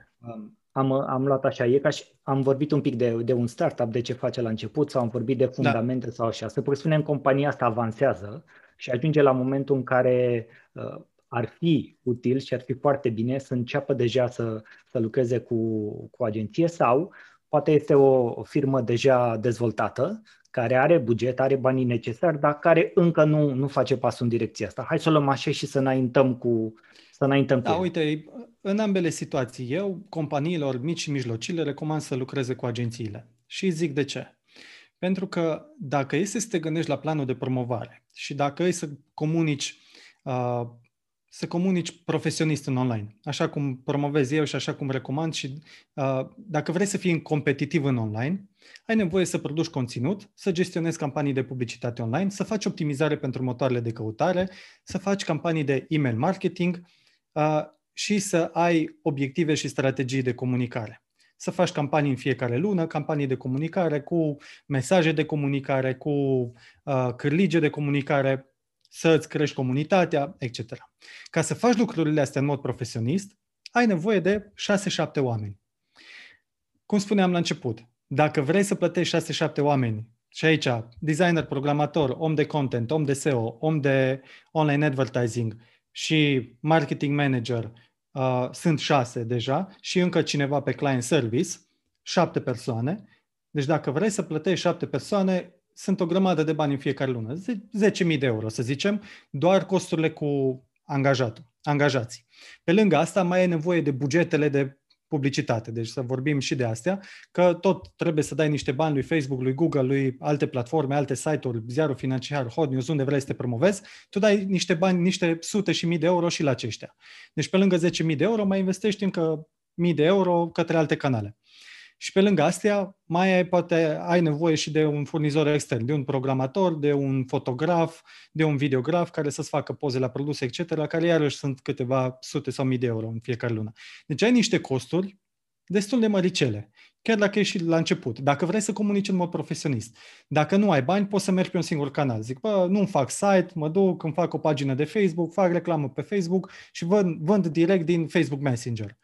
Am, am luat așa, e ca și, am vorbit un pic de, de un startup, de ce face la început, sau am vorbit de da. fundamente da. sau așa. Să presupunem compania asta avansează și ajunge la momentul în care uh, ar fi util și ar fi foarte bine să înceapă deja să, să lucreze cu, cu agenție sau poate este o, o firmă deja dezvoltată, care are buget, are banii necesari, dar care încă nu, nu face pasul în direcția asta. Hai să o luăm așa și să înaintăm cu, să înaintăm da, cu uite, în ambele situații, eu companiilor mici și mijlocii le recomand să lucreze cu agențiile. Și zic de ce. Pentru că dacă este să te gândești la planul de promovare și dacă e să comunici uh, să comunici profesionist în online, așa cum promovez eu și așa cum recomand și uh, dacă vrei să fii competitiv în online, ai nevoie să produci conținut, să gestionezi campanii de publicitate online, să faci optimizare pentru motoarele de căutare, să faci campanii de email marketing uh, și să ai obiective și strategii de comunicare. Să faci campanii în fiecare lună, campanii de comunicare cu mesaje de comunicare, cu uh, cârlige de comunicare, să îți crești comunitatea, etc. Ca să faci lucrurile astea în mod profesionist, ai nevoie de 6-7 oameni. cum spuneam la început, dacă vrei să plătești 6-7 oameni, și aici, designer, programator, om de content, om de SEO, om de online advertising și marketing manager, uh, sunt șase deja și încă cineva pe client service, șapte persoane. Deci dacă vrei să plătești șapte persoane, sunt o grămadă de bani în fiecare lună, 10.000 de euro, să zicem, doar costurile cu angajatul, angajații. Pe lângă asta mai e nevoie de bugetele de publicitate, deci să vorbim și de astea, că tot trebuie să dai niște bani lui Facebook, lui Google, lui alte platforme, alte site-uri, ziarul financiar, Hot News, unde vrei să te promovezi, tu dai niște bani, niște sute și mii de euro și la aceștia. Deci pe lângă 10.000 de euro mai investești încă mii de euro către alte canale. Și pe lângă astea, mai ai, poate ai nevoie și de un furnizor extern, de un programator, de un fotograf, de un videograf care să-ți facă poze la produse, etc., care iarăși sunt câteva sute sau mii de euro în fiecare lună. Deci ai niște costuri destul de măricele, chiar dacă ești la început. Dacă vrei să comunici în mod profesionist. Dacă nu ai bani, poți să mergi pe un singur canal. Zic, bă, nu fac site, mă duc, îmi fac o pagină de Facebook, fac reclamă pe Facebook și vând, vând direct din Facebook Messenger.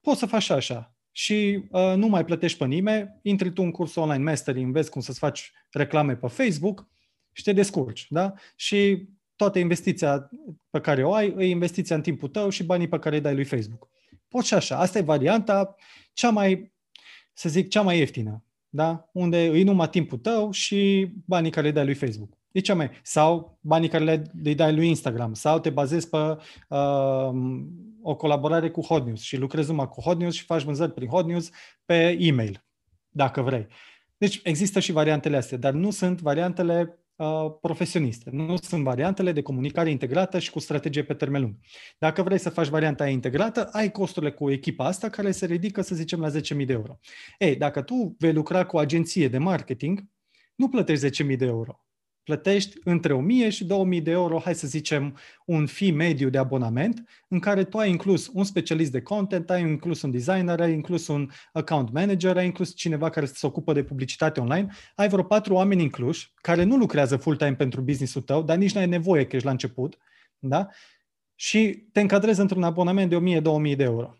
Poți să faci așa și uh, nu mai plătești pe nimeni, intri tu în curs online mastering, înveți cum să-ți faci reclame pe Facebook și te descurci, da? Și toată investiția pe care o ai, e investiția în timpul tău și banii pe care îi dai lui Facebook. Poți și așa. Asta e varianta cea mai, să zic, cea mai ieftină, da? Unde îi numai timpul tău și banii care îi dai lui Facebook. E cea mai... Sau banii care le, le dai lui Instagram. Sau te bazezi pe uh, o colaborare cu Hot News și lucrezi numai cu Hot News și faci vânzări prin Hot News pe e-mail, dacă vrei. Deci există și variantele astea, dar nu sunt variantele uh, profesioniste. Nu sunt variantele de comunicare integrată și cu strategie pe termen lung. Dacă vrei să faci varianta integrată, ai costurile cu echipa asta care se ridică, să zicem, la 10.000 de euro. Ei, dacă tu vei lucra cu o agenție de marketing, nu plătești 10.000 de euro plătești între 1000 și 2000 de euro, hai să zicem, un fee mediu de abonament, în care tu ai inclus un specialist de content, ai inclus un designer, ai inclus un account manager, ai inclus cineva care se ocupă de publicitate online, ai vreo patru oameni incluși, care nu lucrează full-time pentru business-ul tău, dar nici nu ai nevoie că ești la început, da? și te încadrezi într-un abonament de 1000-2000 de euro.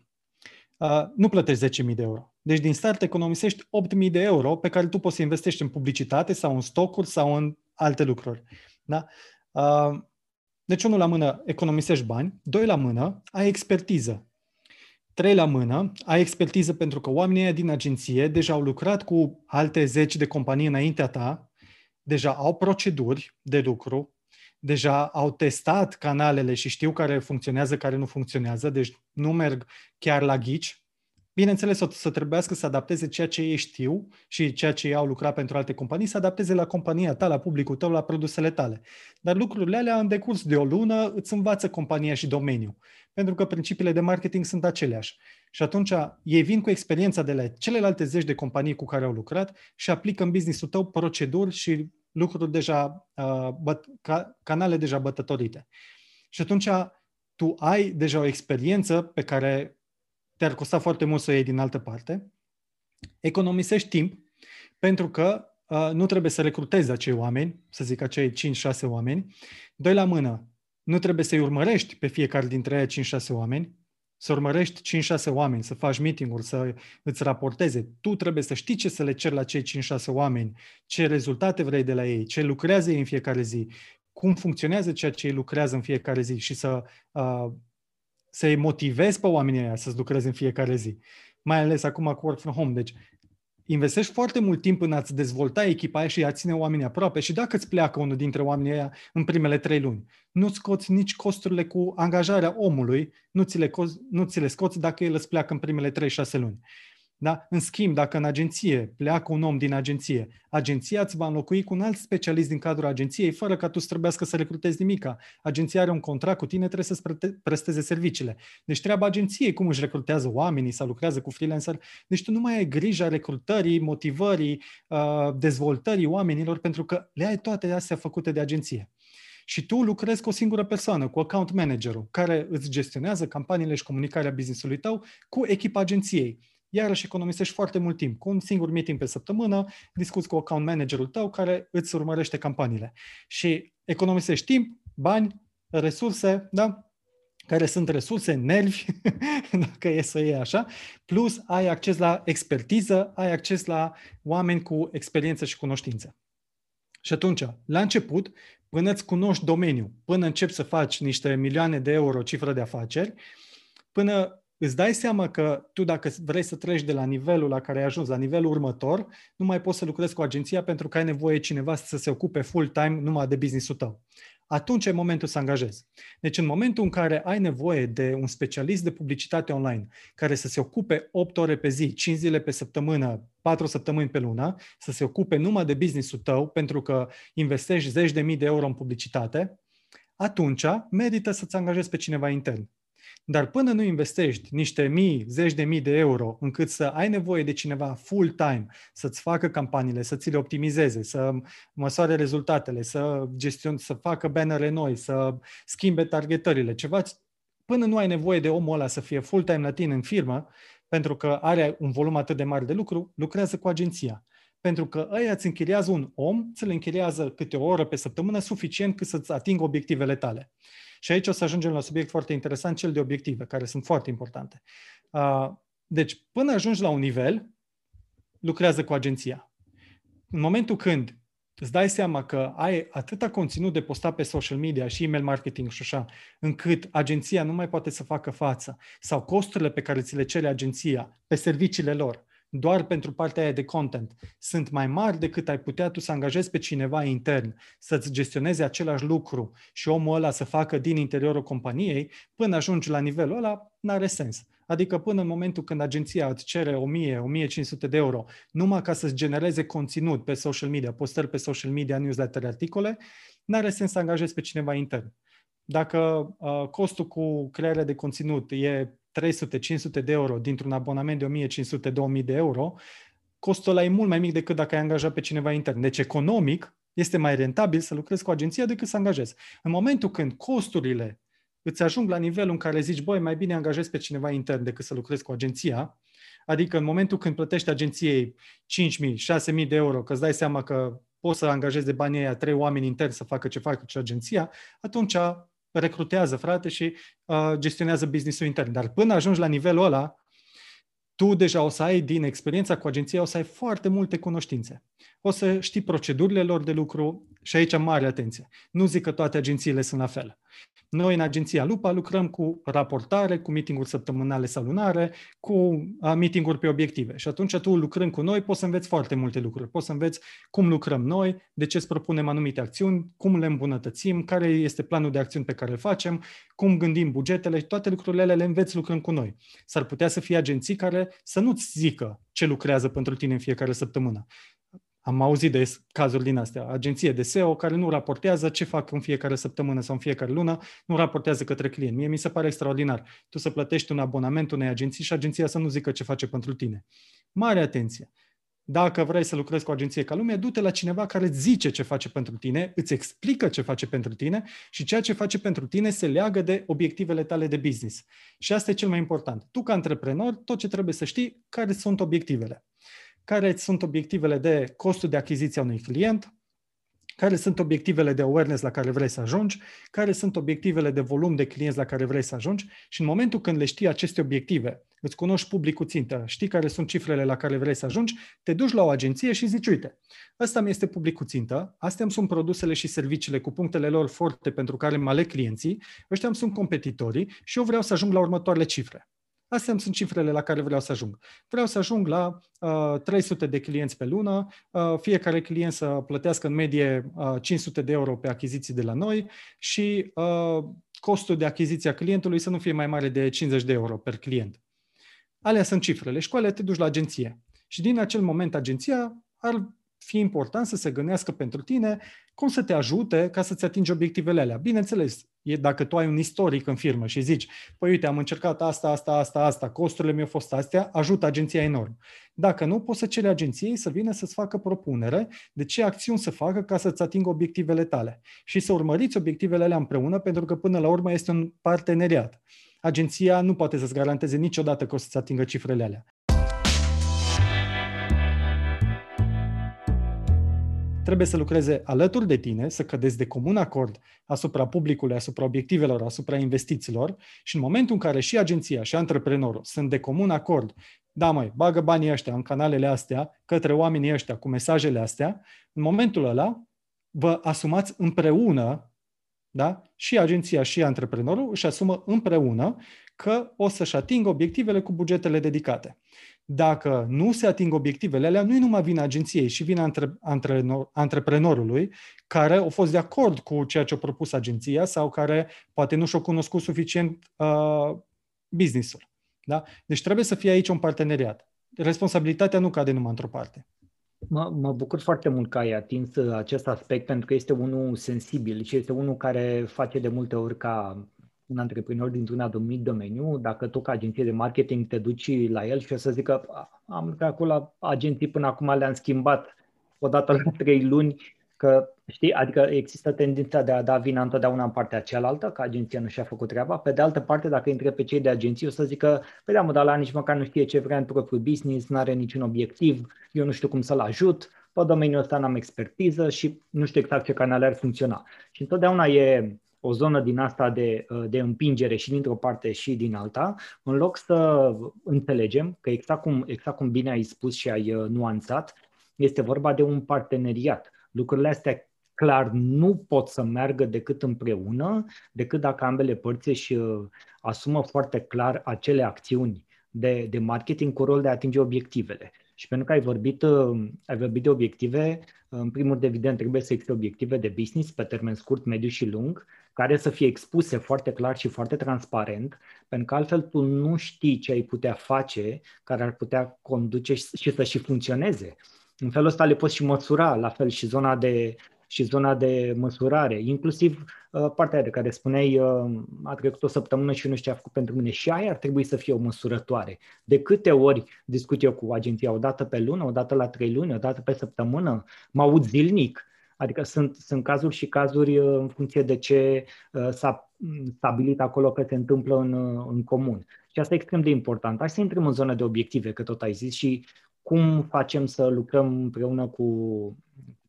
Uh, nu plătești 10.000 de euro. Deci din start economisești 8.000 de euro pe care tu poți să investești în publicitate sau în stocuri sau în alte lucruri. Da? Uh, deci, unul la mână, economisești bani, doi la mână, ai expertiză. Trei la mână, ai expertiză pentru că oamenii din agenție deja au lucrat cu alte zeci de companii înaintea ta, deja au proceduri de lucru, deja au testat canalele și știu care funcționează, care nu funcționează, deci nu merg chiar la ghici, Bineînțeles, o să trebuiască să adapteze ceea ce ei știu și ceea ce ei au lucrat pentru alte companii, să adapteze la compania ta, la publicul tău, la produsele tale. Dar lucrurile alea, în decurs de o lună, îți învață compania și domeniul. Pentru că principiile de marketing sunt aceleași. Și atunci ei vin cu experiența de la celelalte zeci de companii cu care au lucrat și aplică în business-ul tău proceduri și lucruri deja, uh, băt, ca, canale deja bătătorite. Și atunci tu ai deja o experiență pe care te-ar costa foarte mult să o iei din altă parte, economisești timp pentru că uh, nu trebuie să recrutezi acei oameni, să zic acei 5-6 oameni. Doi la mână, nu trebuie să-i urmărești pe fiecare dintre ei 5-6 oameni, să urmărești 5-6 oameni, să faci meeting-uri, să îți raporteze. Tu trebuie să știi ce să le ceri la cei 5-6 oameni, ce rezultate vrei de la ei, ce lucrează ei în fiecare zi, cum funcționează ceea ce ei lucrează în fiecare zi și să uh, să-i motivezi pe oamenii ăia să-ți lucrezi în fiecare zi. Mai ales acum cu work from home. Deci investești foarte mult timp în a-ți dezvolta echipa aia și a ține oamenii aproape și dacă îți pleacă unul dintre oamenii ăia în primele trei luni, nu scoți nici costurile cu angajarea omului, nu ți le, nu ți le scoți dacă el îți pleacă în primele 3-6 luni. Da? În schimb, dacă în agenție pleacă un om din agenție, agenția îți va înlocui cu un alt specialist din cadrul agenției, fără ca tu să trebuiască să recrutezi nimica. Agenția are un contract cu tine, trebuie să-ți presteze serviciile. Deci treaba agenției, cum își recrutează oamenii sau lucrează cu freelancer. Deci tu nu mai ai grija recrutării, motivării, uh, dezvoltării oamenilor, pentru că le ai toate astea făcute de agenție. Și tu lucrezi cu o singură persoană, cu account managerul, care îți gestionează campaniile și comunicarea business-ului tău cu echipa agenției iarăși economisești foarte mult timp. Cu un singur meeting pe săptămână, discuți cu account managerul tău care îți urmărește campaniile. Și economisești timp, bani, resurse, da? care sunt resurse, nervi, dacă e să iei așa, plus ai acces la expertiză, ai acces la oameni cu experiență și cunoștință. Și atunci, la început, până îți cunoști domeniul, până începi să faci niște milioane de euro cifră de afaceri, până îți dai seama că tu dacă vrei să treci de la nivelul la care ai ajuns, la nivelul următor, nu mai poți să lucrezi cu agenția pentru că ai nevoie cineva să se ocupe full-time numai de business-ul tău atunci e momentul să angajezi. Deci în momentul în care ai nevoie de un specialist de publicitate online care să se ocupe 8 ore pe zi, 5 zile pe săptămână, 4 săptămâni pe lună, să se ocupe numai de business-ul tău pentru că investești zeci de mii de euro în publicitate, atunci merită să-ți angajezi pe cineva intern. Dar până nu investești niște mii, zeci de mii de euro încât să ai nevoie de cineva full-time să-ți facă campaniile, să ți le optimizeze, să măsoare rezultatele, să gestion, să facă bannere noi, să schimbe targetările, ceva, până nu ai nevoie de omul ăla să fie full-time la tine în firmă, pentru că are un volum atât de mare de lucru, lucrează cu agenția pentru că ăia îți închiriază un om, ți le închiriază câte o oră pe săptămână, suficient cât să-ți atingă obiectivele tale. Și aici o să ajungem la un subiect foarte interesant, cel de obiective, care sunt foarte importante. Deci, până ajungi la un nivel, lucrează cu agenția. În momentul când îți dai seama că ai atâta conținut de postat pe social media și email marketing și așa, încât agenția nu mai poate să facă față, sau costurile pe care ți le cere agenția pe serviciile lor, doar pentru partea aia de content sunt mai mari decât ai putea tu să angajezi pe cineva intern să-ți gestioneze același lucru și omul ăla să facă din interiorul companiei, până ajungi la nivelul ăla, n-are sens. Adică până în momentul când agenția îți cere 1000-1500 de euro numai ca să-ți genereze conținut pe social media, postări pe social media, newsletter, articole, n-are sens să angajezi pe cineva intern. Dacă uh, costul cu crearea de conținut e 300-500 de euro dintr-un abonament de 1500-2000 de euro, costul ăla e mult mai mic decât dacă ai angajat pe cineva intern. Deci economic este mai rentabil să lucrezi cu agenția decât să angajezi. În momentul când costurile îți ajung la nivelul în care zici, băi, mai bine angajezi pe cineva intern decât să lucrezi cu agenția, adică în momentul când plătești agenției 5.000, 6.000 de euro, că îți dai seama că poți să angajezi de banii aia trei oameni interni să facă ce facă ce agenția, atunci recrutează, frate, și uh, gestionează business-ul intern. Dar până ajungi la nivelul ăla, tu deja o să ai, din experiența cu agenția, o să ai foarte multe cunoștințe. O să știi procedurile lor de lucru și aici mare atenție. Nu zic că toate agențiile sunt la fel. Noi în agenția Lupa lucrăm cu raportare, cu meeting-uri săptămânale sau lunare, cu meeting-uri pe obiective. Și atunci tu lucrând cu noi poți să înveți foarte multe lucruri. Poți să înveți cum lucrăm noi, de ce îți propunem anumite acțiuni, cum le îmbunătățim, care este planul de acțiuni pe care îl facem, cum gândim bugetele și toate lucrurile le înveți lucrând cu noi. S-ar putea să fie agenții care să nu-ți zică ce lucrează pentru tine în fiecare săptămână. Am auzit de cazuri din astea. Agenție de SEO care nu raportează ce fac în fiecare săptămână sau în fiecare lună, nu raportează către client. Mie mi se pare extraordinar. Tu să plătești un abonament unei agenții și agenția să nu zică ce face pentru tine. Mare atenție! Dacă vrei să lucrezi cu o agenție ca lumea, du-te la cineva care îți zice ce face pentru tine, îți explică ce face pentru tine și ceea ce face pentru tine se leagă de obiectivele tale de business. Și asta e cel mai important. Tu, ca antreprenor, tot ce trebuie să știi, care sunt obiectivele care sunt obiectivele de costul de achiziție a unui client, care sunt obiectivele de awareness la care vrei să ajungi, care sunt obiectivele de volum de clienți la care vrei să ajungi și în momentul când le știi aceste obiective, îți cunoști publicul țintă, știi care sunt cifrele la care vrei să ajungi, te duci la o agenție și zici, uite, ăsta mi este publicul țintă, astea sunt produsele și serviciile cu punctele lor forte pentru care mă aleg clienții, ăștia îmi sunt competitorii și eu vreau să ajung la următoarele cifre. Astea sunt cifrele la care vreau să ajung. Vreau să ajung la uh, 300 de clienți pe lună, uh, fiecare client să plătească în medie uh, 500 de euro pe achiziții de la noi și uh, costul de achiziție a clientului să nu fie mai mare de 50 de euro per client. Alea sunt cifrele și cu alea te duci la agenție. Și din acel moment agenția ar fi important să se gândească pentru tine cum să te ajute ca să-ți atingi obiectivele alea. Bineînțeles, e dacă tu ai un istoric în firmă și zici, păi uite, am încercat asta, asta, asta, asta, costurile mi-au fost astea, ajută agenția enorm. Dacă nu, poți să ceri agenției să vină să-ți facă propunere de ce acțiuni să facă ca să-ți atingă obiectivele tale și să urmăriți obiectivele alea împreună, pentru că până la urmă este un parteneriat. Agenția nu poate să-ți garanteze niciodată că o să-ți atingă cifrele alea. Trebuie să lucreze alături de tine, să cădeți de comun acord asupra publicului, asupra obiectivelor, asupra investițiilor și în momentul în care și agenția și antreprenorul sunt de comun acord, da mai bagă banii ăștia în canalele astea, către oamenii ăștia cu mesajele astea, în momentul ăla vă asumați împreună, da? și agenția și antreprenorul își asumă împreună că o să-și atingă obiectivele cu bugetele dedicate. Dacă nu se ating obiectivele alea, nu-i numai vina agenției, și vina antre, antre, antreprenorului, care a fost de acord cu ceea ce a propus agenția sau care poate nu și-a cunoscut suficient uh, business-ul. Da? Deci trebuie să fie aici un parteneriat. Responsabilitatea nu cade numai într-o parte. Mă, mă bucur foarte mult că ai atins acest aspect pentru că este unul sensibil și este unul care face de multe ori ca un antreprenor dintr-un anumit domeniu, dacă tu ca agenție de marketing te duci la el și o să zică am lucrat acolo la agenții până acum le-am schimbat odată la trei luni, că știi, adică există tendința de a da vina întotdeauna în partea cealaltă, că agenția nu și-a făcut treaba. Pe de altă parte, dacă intre pe cei de agenție, o să zică, pe da, mă, dar la nici măcar nu știe ce vrea în propriul business, nu are niciun obiectiv, eu nu știu cum să-l ajut, pe domeniul ăsta n-am expertiză și nu știu exact ce canale ar funcționa. Și întotdeauna e o zonă din asta de, uh, de împingere și dintr-o parte și din alta, în loc să înțelegem că exact cum, exact cum bine ai spus și ai uh, nuanțat, este vorba de un parteneriat. Lucrurile astea clar nu pot să meargă decât împreună, decât dacă ambele părți își uh, asumă foarte clar acele acțiuni de, de marketing cu rol de a atinge obiectivele. Și pentru că ai vorbit, ai vorbit de obiective, în primul rând, evident, trebuie să existe obiective de business pe termen scurt, mediu și lung, care să fie expuse foarte clar și foarte transparent, pentru că altfel tu nu știi ce ai putea face care ar putea conduce și să și funcționeze. În felul ăsta le poți și măsura, la fel și zona de, și zona de măsurare, inclusiv uh, partea de care spuneai, uh, a trecut o săptămână și nu știu ce a făcut pentru mine. Și aia ar trebui să fie o măsurătoare. De câte ori discut eu cu agenția, o dată pe lună, o dată la trei luni, o dată pe săptămână, mă aud zilnic, Adică sunt, sunt cazuri și cazuri uh, în funcție de ce uh, s-a stabilit acolo că se întâmplă în, uh, în comun. Și asta e extrem de important. Hai să intrăm în zona de obiective, că tot ai zis, și cum facem să lucrăm împreună cu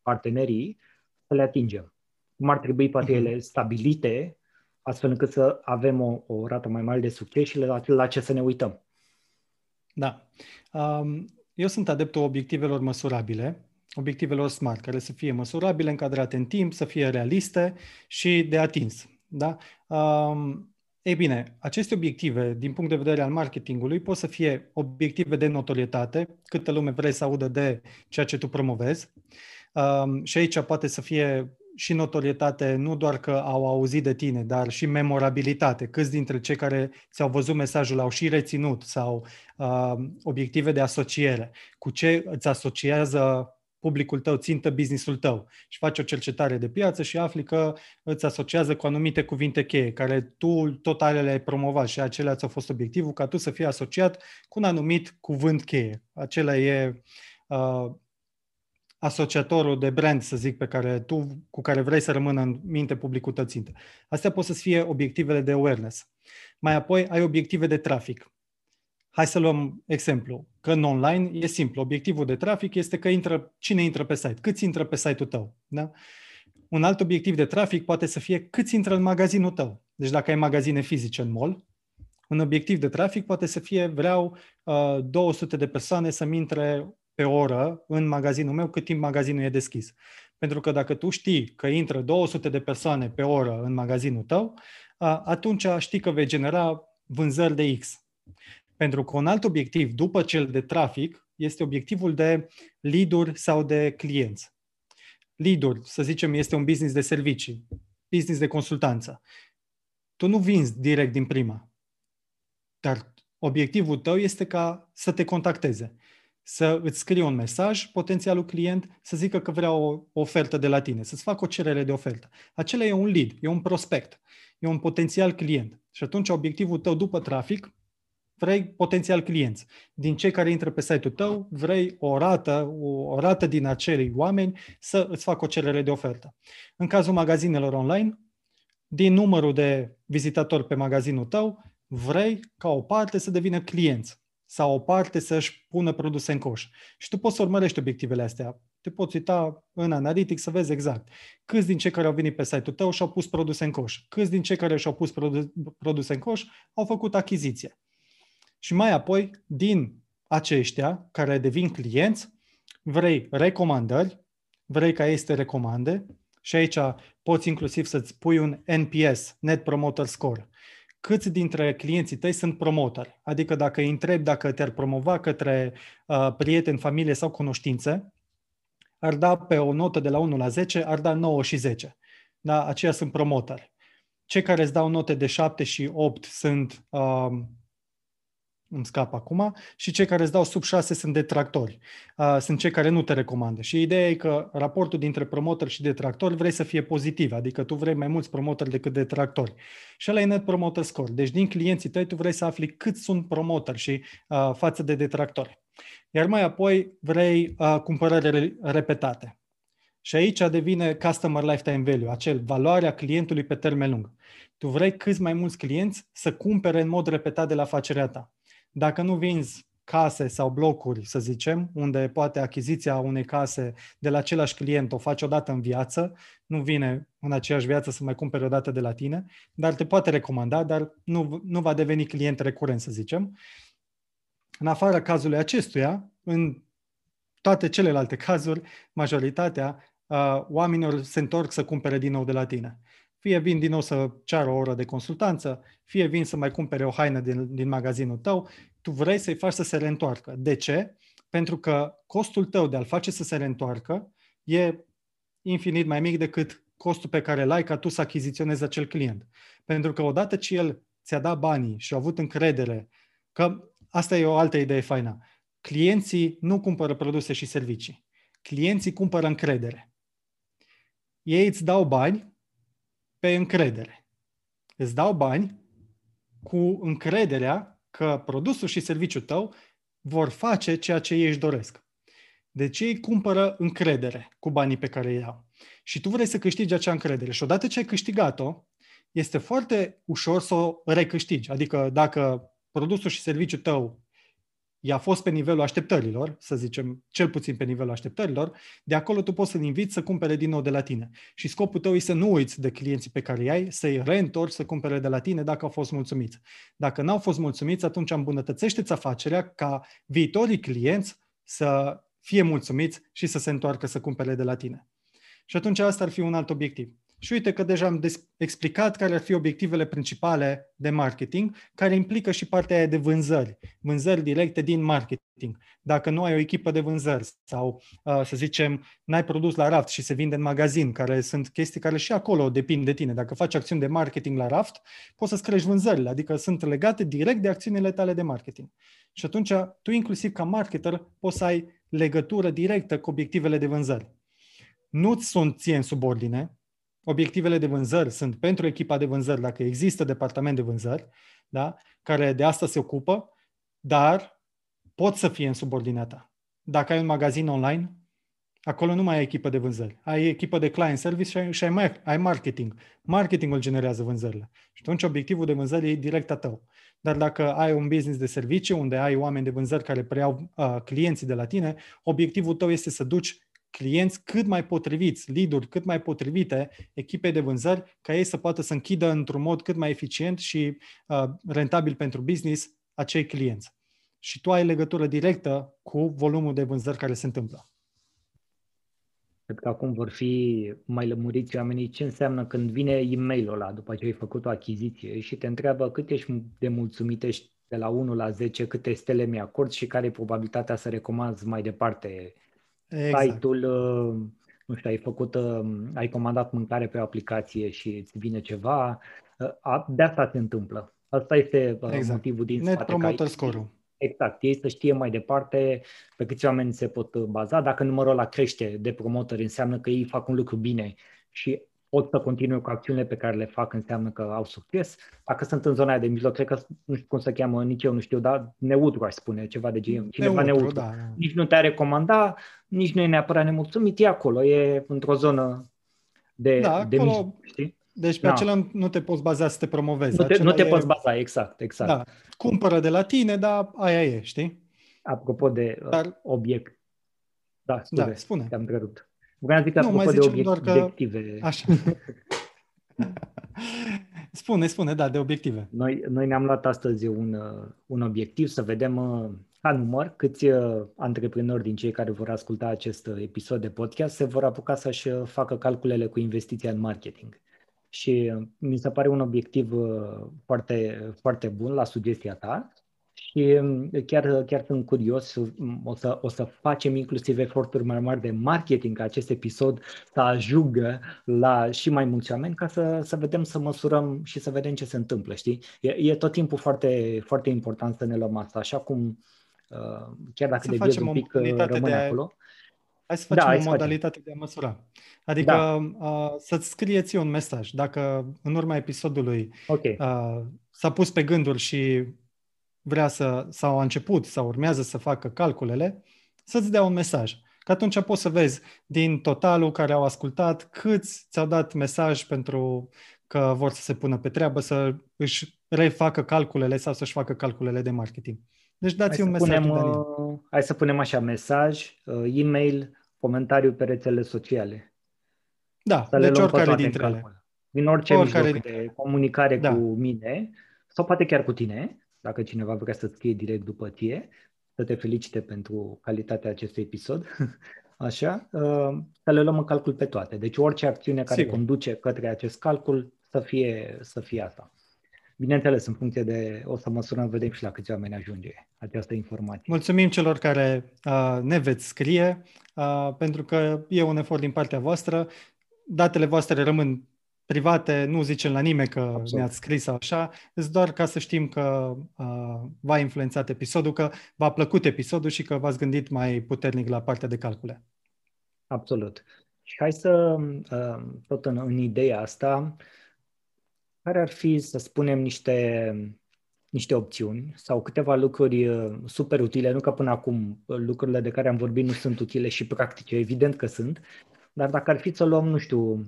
partenerii să le atingem. Cum ar trebui poate mhm. ele stabilite, astfel încât să avem o, o rată mai mare de succes și la, la ce să ne uităm. Da. Um, eu sunt adeptul obiectivelor măsurabile obiectivelor SMART, care să fie măsurabile, încadrate în timp, să fie realiste și de atins. Da? Um, ei bine, aceste obiective, din punct de vedere al marketingului, pot să fie obiective de notorietate, câtă lume vrei să audă de ceea ce tu promovezi. Um, și aici poate să fie și notorietate, nu doar că au auzit de tine, dar și memorabilitate. Câți dintre cei care ți-au văzut mesajul au și reținut sau uh, obiective de asociere. Cu ce îți asociază publicul tău, țintă businessul tău și faci o cercetare de piață și afli că îți asociază cu anumite cuvinte cheie, care tu tot ale le-ai promovat și acelea ți-au fost obiectivul ca tu să fii asociat cu un anumit cuvânt cheie. Acela e uh, asociatorul de brand, să zic, pe care tu, cu care vrei să rămână în minte publicul tău țintă. Astea pot să fie obiectivele de awareness. Mai apoi ai obiective de trafic. Hai să luăm exemplu, că în online e simplu. Obiectivul de trafic este că intră, cine intră pe site, câți intră pe site-ul tău. Da? Un alt obiectiv de trafic poate să fie câți intră în magazinul tău. Deci dacă ai magazine fizice în mall, un obiectiv de trafic poate să fie vreau uh, 200 de persoane să-mi intre pe oră în magazinul meu cât timp magazinul e deschis. Pentru că dacă tu știi că intră 200 de persoane pe oră în magazinul tău, uh, atunci știi că vei genera vânzări de X. Pentru că un alt obiectiv, după cel de trafic, este obiectivul de lead sau de clienți. lead să zicem, este un business de servicii, business de consultanță. Tu nu vinzi direct din prima, dar obiectivul tău este ca să te contacteze, să îți scrie un mesaj potențialul client, să zică că vrea o ofertă de la tine, să-ți facă o cerere de ofertă. Acela e un lead, e un prospect, e un potențial client. Și atunci obiectivul tău după trafic vrei potențial clienți. Din cei care intră pe site-ul tău, vrei o rată, o, o rată din acei oameni să îți facă o cerere de ofertă. În cazul magazinelor online, din numărul de vizitatori pe magazinul tău, vrei ca o parte să devină clienți, sau o parte să-și pună produse în coș. Și tu poți să urmărești obiectivele astea. Te poți uita în Analytics să vezi exact câți din cei care au venit pe site-ul tău și-au pus produse în coș, câți din cei care și-au pus produse în coș au făcut achiziție. Și mai apoi, din aceștia care devin clienți, vrei recomandări, vrei ca ei să te recomande și aici poți inclusiv să-ți pui un NPS, Net Promoter Score. Câți dintre clienții tăi sunt promotori? Adică dacă îi întrebi dacă te-ar promova către uh, prieteni, familie sau cunoștințe, ar da pe o notă de la 1 la 10, ar da 9 și 10. Da? Aceia sunt promotori. Cei care îți dau note de 7 și 8 sunt uh, îmi scap acum, și cei care îți dau sub 6 sunt detractori. Uh, sunt cei care nu te recomandă. Și ideea e că raportul dintre promotor și detractori vrei să fie pozitiv, adică tu vrei mai mulți promotori decât detractori. Și ăla e net promoter score. Deci din clienții tăi tu vrei să afli cât sunt promotori și uh, față de detractori. Iar mai apoi vrei uh, cumpărări repetate. Și aici devine customer lifetime value, acel valoarea clientului pe termen lung. Tu vrei câți mai mulți clienți să cumpere în mod repetat de la afacerea ta. Dacă nu vinzi case sau blocuri, să zicem, unde poate achiziția unei case de la același client o faci odată în viață, nu vine în aceeași viață să mai cumpere odată de la tine, dar te poate recomanda, dar nu, nu va deveni client recurent, să zicem. În afara cazului acestuia, în toate celelalte cazuri, majoritatea uh, oamenilor se întorc să cumpere din nou de la tine. Fie vin din nou să ceară o oră de consultanță, fie vin să mai cumpere o haină din, din magazinul tău, tu vrei să-i faci să se reîntoarcă. De ce? Pentru că costul tău de a-l face să se reîntoarcă e infinit mai mic decât costul pe care îl ai ca tu să achiziționezi acel client. Pentru că odată ce el ți-a dat banii și a avut încredere, că asta e o altă idee faină, clienții nu cumpără produse și servicii. Clienții cumpără încredere. Ei îți dau bani pe încredere. Îți dau bani cu încrederea că produsul și serviciul tău vor face ceea ce ei își doresc. Deci ei cumpără încredere cu banii pe care îi iau. Și tu vrei să câștigi acea încredere. Și odată ce ai câștigat-o, este foarte ușor să o recâștigi. Adică dacă produsul și serviciul tău i-a fost pe nivelul așteptărilor, să zicem, cel puțin pe nivelul așteptărilor, de acolo tu poți să-l inviți să cumpere din nou de la tine. Și scopul tău este să nu uiți de clienții pe care i-ai, să-i reîntorci să cumpere de la tine dacă au fost mulțumiți. Dacă n-au fost mulțumiți, atunci îmbunătățește-ți afacerea ca viitorii clienți să fie mulțumiți și să se întoarcă să cumpere de la tine. Și atunci asta ar fi un alt obiectiv. Și uite că deja am des- explicat care ar fi obiectivele principale de marketing, care implică și partea aia de vânzări, vânzări directe din marketing. Dacă nu ai o echipă de vânzări sau, uh, să zicem, n-ai produs la raft și se vinde în magazin, care sunt chestii care și acolo depind de tine. Dacă faci acțiuni de marketing la raft, poți să-ți crești vânzările, adică sunt legate direct de acțiunile tale de marketing. Și atunci, tu inclusiv ca marketer poți să ai legătură directă cu obiectivele de vânzări. Nu-ți sunt ție în subordine, obiectivele de vânzări sunt pentru echipa de vânzări, dacă există departament de vânzări, da? care de asta se ocupă, dar pot să fie în subordinea ta. Dacă ai un magazin online, acolo nu mai ai echipă de vânzări. Ai echipă de client service și ai, și ai, ai marketing. Marketingul generează vânzările. Și atunci obiectivul de vânzări e direct a tău. Dar dacă ai un business de servicii unde ai oameni de vânzări care preiau uh, clienții de la tine, obiectivul tău este să duci clienți cât mai potriviți, lead cât mai potrivite echipei de vânzări, ca ei să poată să închidă într-un mod cât mai eficient și uh, rentabil pentru business acei clienți. Și tu ai legătură directă cu volumul de vânzări care se întâmplă. Cred că acum vor fi mai lămuriți oamenii ce înseamnă când vine e-mailul ăla după ce ai făcut o achiziție și te întreabă cât ești de mulțumit, ești de la 1 la 10, câte stele mi-acord și care e probabilitatea să recomanzi mai departe exact. site-ul, uh, nu știu, ai făcut, uh, ai comandat mâncare pe o aplicație și îți vine ceva, uh, de asta se întâmplă. Asta este exact. motivul din Net spate. Promoter score Exact, ei să știe mai departe pe câți oameni se pot baza. Dacă numărul ăla crește de promotori, înseamnă că ei fac un lucru bine și pot să continue cu acțiunile pe care le fac, înseamnă că au succes. Dacă sunt în zona de mijloc, cred că nu știu cum să cheamă, nici eu nu știu, dar neutru aș spune, ceva de genul. Cineva neutru, neutru. Da. Nici nu te-a recomanda, nici nu e neapărat nemulțumit, e acolo, e într-o zonă de, da, de acolo, mijloc, știi? Deci pe da. acela nu te poți baza să te promovezi. Nu te, nu te e... poți baza, exact, exact. Da, cumpără de la tine, dar aia e, știi? Apropo de uh, dar... obiect. Da, scuze, da, spune. te-am întrerupt. Vreau să zic nu, apropo de obiect, doar că... obiective. Așa. spune, spune, da, de obiective. Noi, noi ne-am luat astăzi un, uh, un obiectiv să vedem uh, ca număr câți antreprenori din cei care vor asculta acest episod de podcast se vor apuca să-și facă calculele cu investiția în marketing. Și mi se pare un obiectiv foarte, foarte bun la sugestia ta și mm, chiar, chiar sunt curios, mm, o să, o să facem inclusiv eforturi mai mari de marketing ca acest episod să ajungă la și mai mulți oameni ca să, să vedem, să măsurăm și să vedem ce se întâmplă, știi? E, e tot timpul foarte, foarte important să ne luăm asta, așa cum uh, chiar dacă să deviez un pic uh, rămâne de acolo. Hai să facem da, o modalitate facem. de a măsura. Adică da. uh, să-ți scrieți un mesaj. Dacă în urma episodului okay. uh, s-a pus pe gânduri și vrea să, sau a început sau urmează să facă calculele, să-ți dea un mesaj. Că atunci poți să vezi din totalul care au ascultat câți ți-au dat mesaj pentru că vor să se pună pe treabă, să își refacă calculele sau să-și facă calculele de marketing. Deci dați hai un mesaj. Punem, uh, hai să punem așa, mesaj, uh, e-mail, comentariu pe rețele sociale. Da, să deci oricare dintre ele. Din orice oricare mijloc de comunicare da. cu mine sau poate chiar cu tine, dacă cineva vrea să scrie direct după tine, să te felicite pentru calitatea acestui episod, așa, uh, să le luăm în calcul pe toate. Deci orice acțiune care Sigur. conduce către acest calcul să fie, să fie asta. Bineînțeles, în funcție de, o să măsurăm, vedem și la câți oameni ajunge această informație. Mulțumim celor care uh, ne veți scrie, uh, pentru că e un efort din partea voastră. Datele voastre rămân private, nu zicem la nimeni că Absolut. ne-ați scris sau așa, îți doar ca să știm că uh, v-a influențat episodul, că v-a plăcut episodul și că v-ați gândit mai puternic la partea de calcule. Absolut. Și hai să, uh, tot în, în ideea asta, care ar fi, să spunem, niște, niște opțiuni sau câteva lucruri uh, super utile, nu că până acum uh, lucrurile de care am vorbit nu sunt utile și practice, evident că sunt, dar dacă ar fi să luăm, nu știu,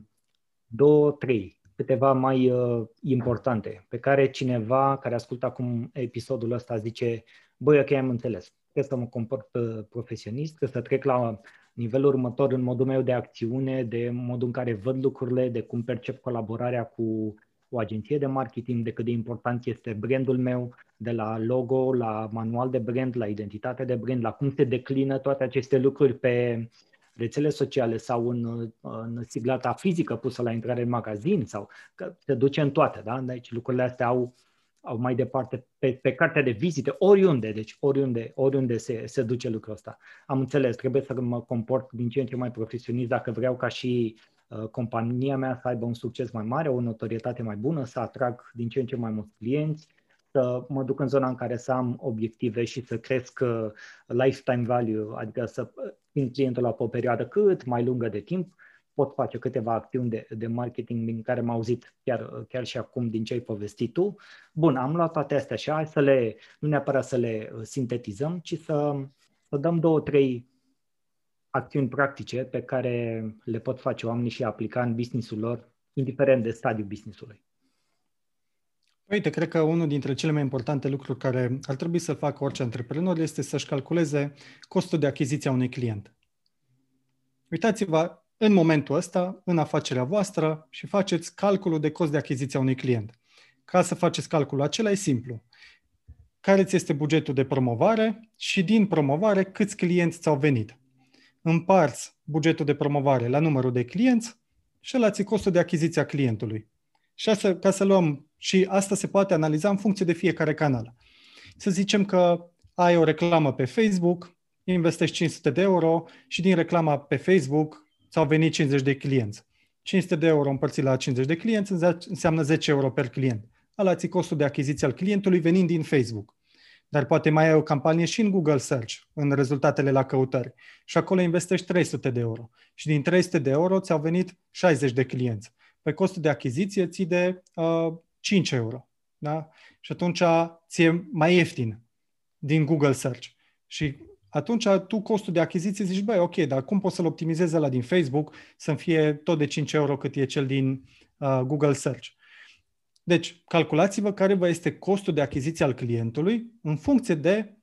două, trei, câteva mai uh, importante, pe care cineva care ascultă acum episodul ăsta zice, băi, ok, am înțeles, trebuie să mă comport uh, profesionist, trebuie să trec la nivelul următor în modul meu de acțiune, de modul în care văd lucrurile, de cum percep colaborarea cu o agenție de marketing, de cât de important este brandul meu, de la logo, la manual de brand, la identitate de brand, la cum se declină toate aceste lucruri pe rețele sociale sau în, în siglata fizică pusă la intrare în magazin sau că se duce în toate, da? Deci lucrurile astea au, au mai departe pe, pe cartea de vizite, oriunde, deci oriunde, oriunde se, se duce lucrul ăsta. Am înțeles, trebuie să mă comport din ce în ce mai profesionist dacă vreau ca și uh, compania mea să aibă un succes mai mare, o notorietate mai bună, să atrag din ce în ce mai mulți clienți, să mă duc în zona în care să am obiective și să cresc uh, lifetime value, adică să țin clientul la o perioadă cât mai lungă de timp, pot face câteva acțiuni de, de marketing din care am auzit chiar, chiar și acum din ce ai povestit tu. Bun, am luat toate astea și hai să le, nu neapărat să le uh, sintetizăm, ci să, să dăm două, trei acțiuni practice pe care le pot face oamenii și aplica în businessul lor, indiferent de stadiul businessului. Uite, cred că unul dintre cele mai importante lucruri care ar trebui să facă orice antreprenor este să-și calculeze costul de achiziție a unui client. Uitați-vă în momentul ăsta, în afacerea voastră și faceți calculul de cost de achiziție a unui client. Ca să faceți calculul acela e simplu. Care ți este bugetul de promovare și din promovare câți clienți ți-au venit. Împarți bugetul de promovare la numărul de clienți și la costul de achiziție a clientului. Și asta, ca să luăm, și asta se poate analiza în funcție de fiecare canal. Să zicem că ai o reclamă pe Facebook, investești 500 de euro și din reclama pe Facebook ți-au venit 50 de clienți. 500 de euro împărțit la 50 de clienți înseamnă 10 euro per client. Ala ți costul de achiziție al clientului venind din Facebook. Dar poate mai ai o campanie și în Google Search, în rezultatele la căutări. Și acolo investești 300 de euro. Și din 300 de euro ți-au venit 60 de clienți pe costul de achiziție ții de uh, 5 euro. Da? Și atunci ți-e mai ieftin din Google Search. Și atunci tu costul de achiziție zici, băi, ok, dar cum pot să-l optimizez la din Facebook să fie tot de 5 euro cât e cel din uh, Google Search. Deci, calculați-vă care vă este costul de achiziție al clientului în funcție de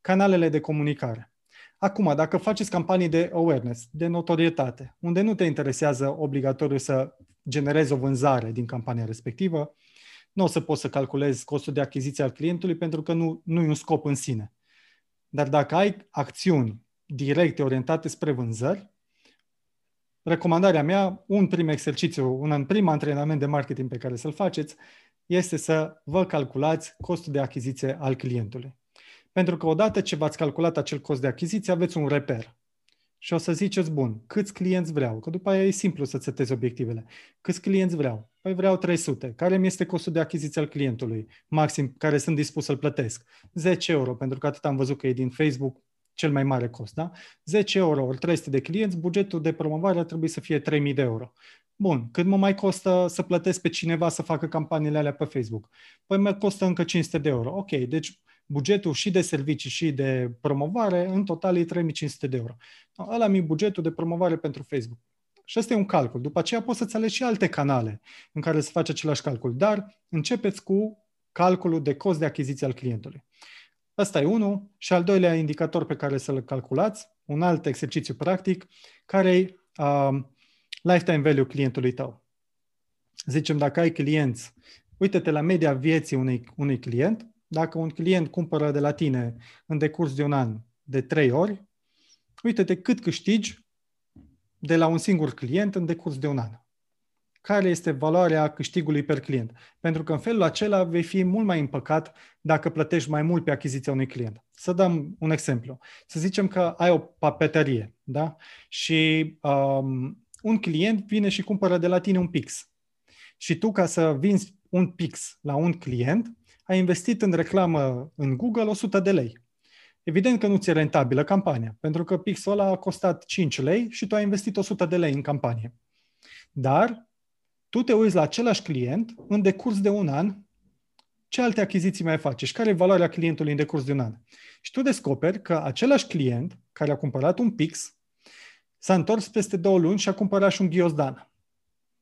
canalele de comunicare. Acum, dacă faceți campanii de awareness, de notorietate, unde nu te interesează obligatoriu să generezi o vânzare din campania respectivă, nu o să poți să calculezi costul de achiziție al clientului pentru că nu, nu e un scop în sine. Dar dacă ai acțiuni directe orientate spre vânzări, recomandarea mea, un prim exercițiu, un prim antrenament de marketing pe care să-l faceți, este să vă calculați costul de achiziție al clientului. Pentru că odată ce v-ați calculat acel cost de achiziție, aveți un reper. Și o să ziceți, bun, câți clienți vreau? Că după aia e simplu să setezi obiectivele. Câți clienți vreau? Păi vreau 300. Care mi este costul de achiziție al clientului? Maxim, care sunt dispus să-l plătesc? 10 euro, pentru că atât am văzut că e din Facebook cel mai mare cost, da? 10 euro ori 300 de clienți, bugetul de promovare ar trebui să fie 3000 de euro. Bun, cât mă mai costă să plătesc pe cineva să facă campaniile alea pe Facebook? Păi mă costă încă 500 de euro. Ok, deci bugetul și de servicii și de promovare, în total e 3500 de euro. Ăla mi bugetul de promovare pentru Facebook. Și ăsta e un calcul. După aceea poți să-ți alegi și alte canale în care să faci același calcul. Dar începeți cu calculul de cost de achiziție al clientului. Ăsta e unul. Și al doilea indicator pe care să-l calculați, un alt exercițiu practic, care e uh, lifetime value clientului tău. Zicem, dacă ai clienți, uite-te la media vieții unui, unui client, dacă un client cumpără de la tine în decurs de un an de trei ori, uite-te cât câștigi de la un singur client în decurs de un an. Care este valoarea câștigului per client? Pentru că în felul acela vei fi mult mai împăcat dacă plătești mai mult pe achiziția unui client. Să dăm un exemplu. Să zicem că ai o papetărie, da? Și um, un client vine și cumpără de la tine un pix. Și tu, ca să vinzi un pix la un client, ai investit în reclamă în Google 100 de lei. Evident că nu ți-e rentabilă campania, pentru că pixul ăla a costat 5 lei și tu ai investit 100 de lei în campanie. Dar tu te uiți la același client în decurs de un an, ce alte achiziții mai face și care e valoarea clientului în decurs de un an. Și tu descoperi că același client care a cumpărat un pix s-a întors peste două luni și a cumpărat și un ghiozdan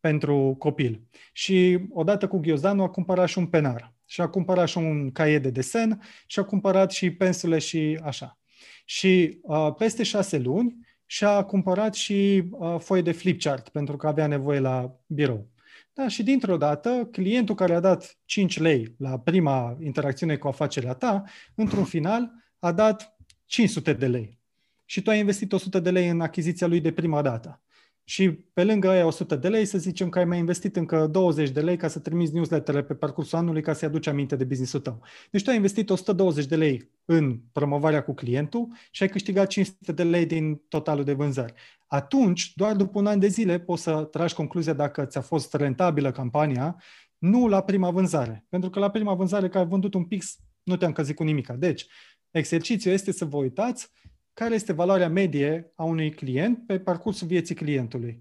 pentru copil. Și odată cu ghiozdanul a cumpărat și un penar și a cumpărat și un caiet de desen și a cumpărat și pensule și așa. Și uh, peste șase luni și-a cumpărat și uh, foi de flipchart pentru că avea nevoie la birou. Da, și dintr-o dată, clientul care a dat 5 lei la prima interacțiune cu afacerea ta, într-un final a dat 500 de lei. Și tu ai investit 100 de lei în achiziția lui de prima dată și pe lângă aia 100 de lei, să zicem că ai mai investit încă 20 de lei ca să trimiți newslettere pe parcursul anului ca să-i aduci aminte de business-ul tău. Deci tu ai investit 120 de lei în promovarea cu clientul și ai câștigat 500 de lei din totalul de vânzări. Atunci, doar după un an de zile, poți să tragi concluzia dacă ți-a fost rentabilă campania, nu la prima vânzare. Pentru că la prima vânzare că ai vândut un pix, nu te-am căzit cu nimic. Deci, exercițiul este să vă uitați care este valoarea medie a unui client pe parcursul vieții clientului.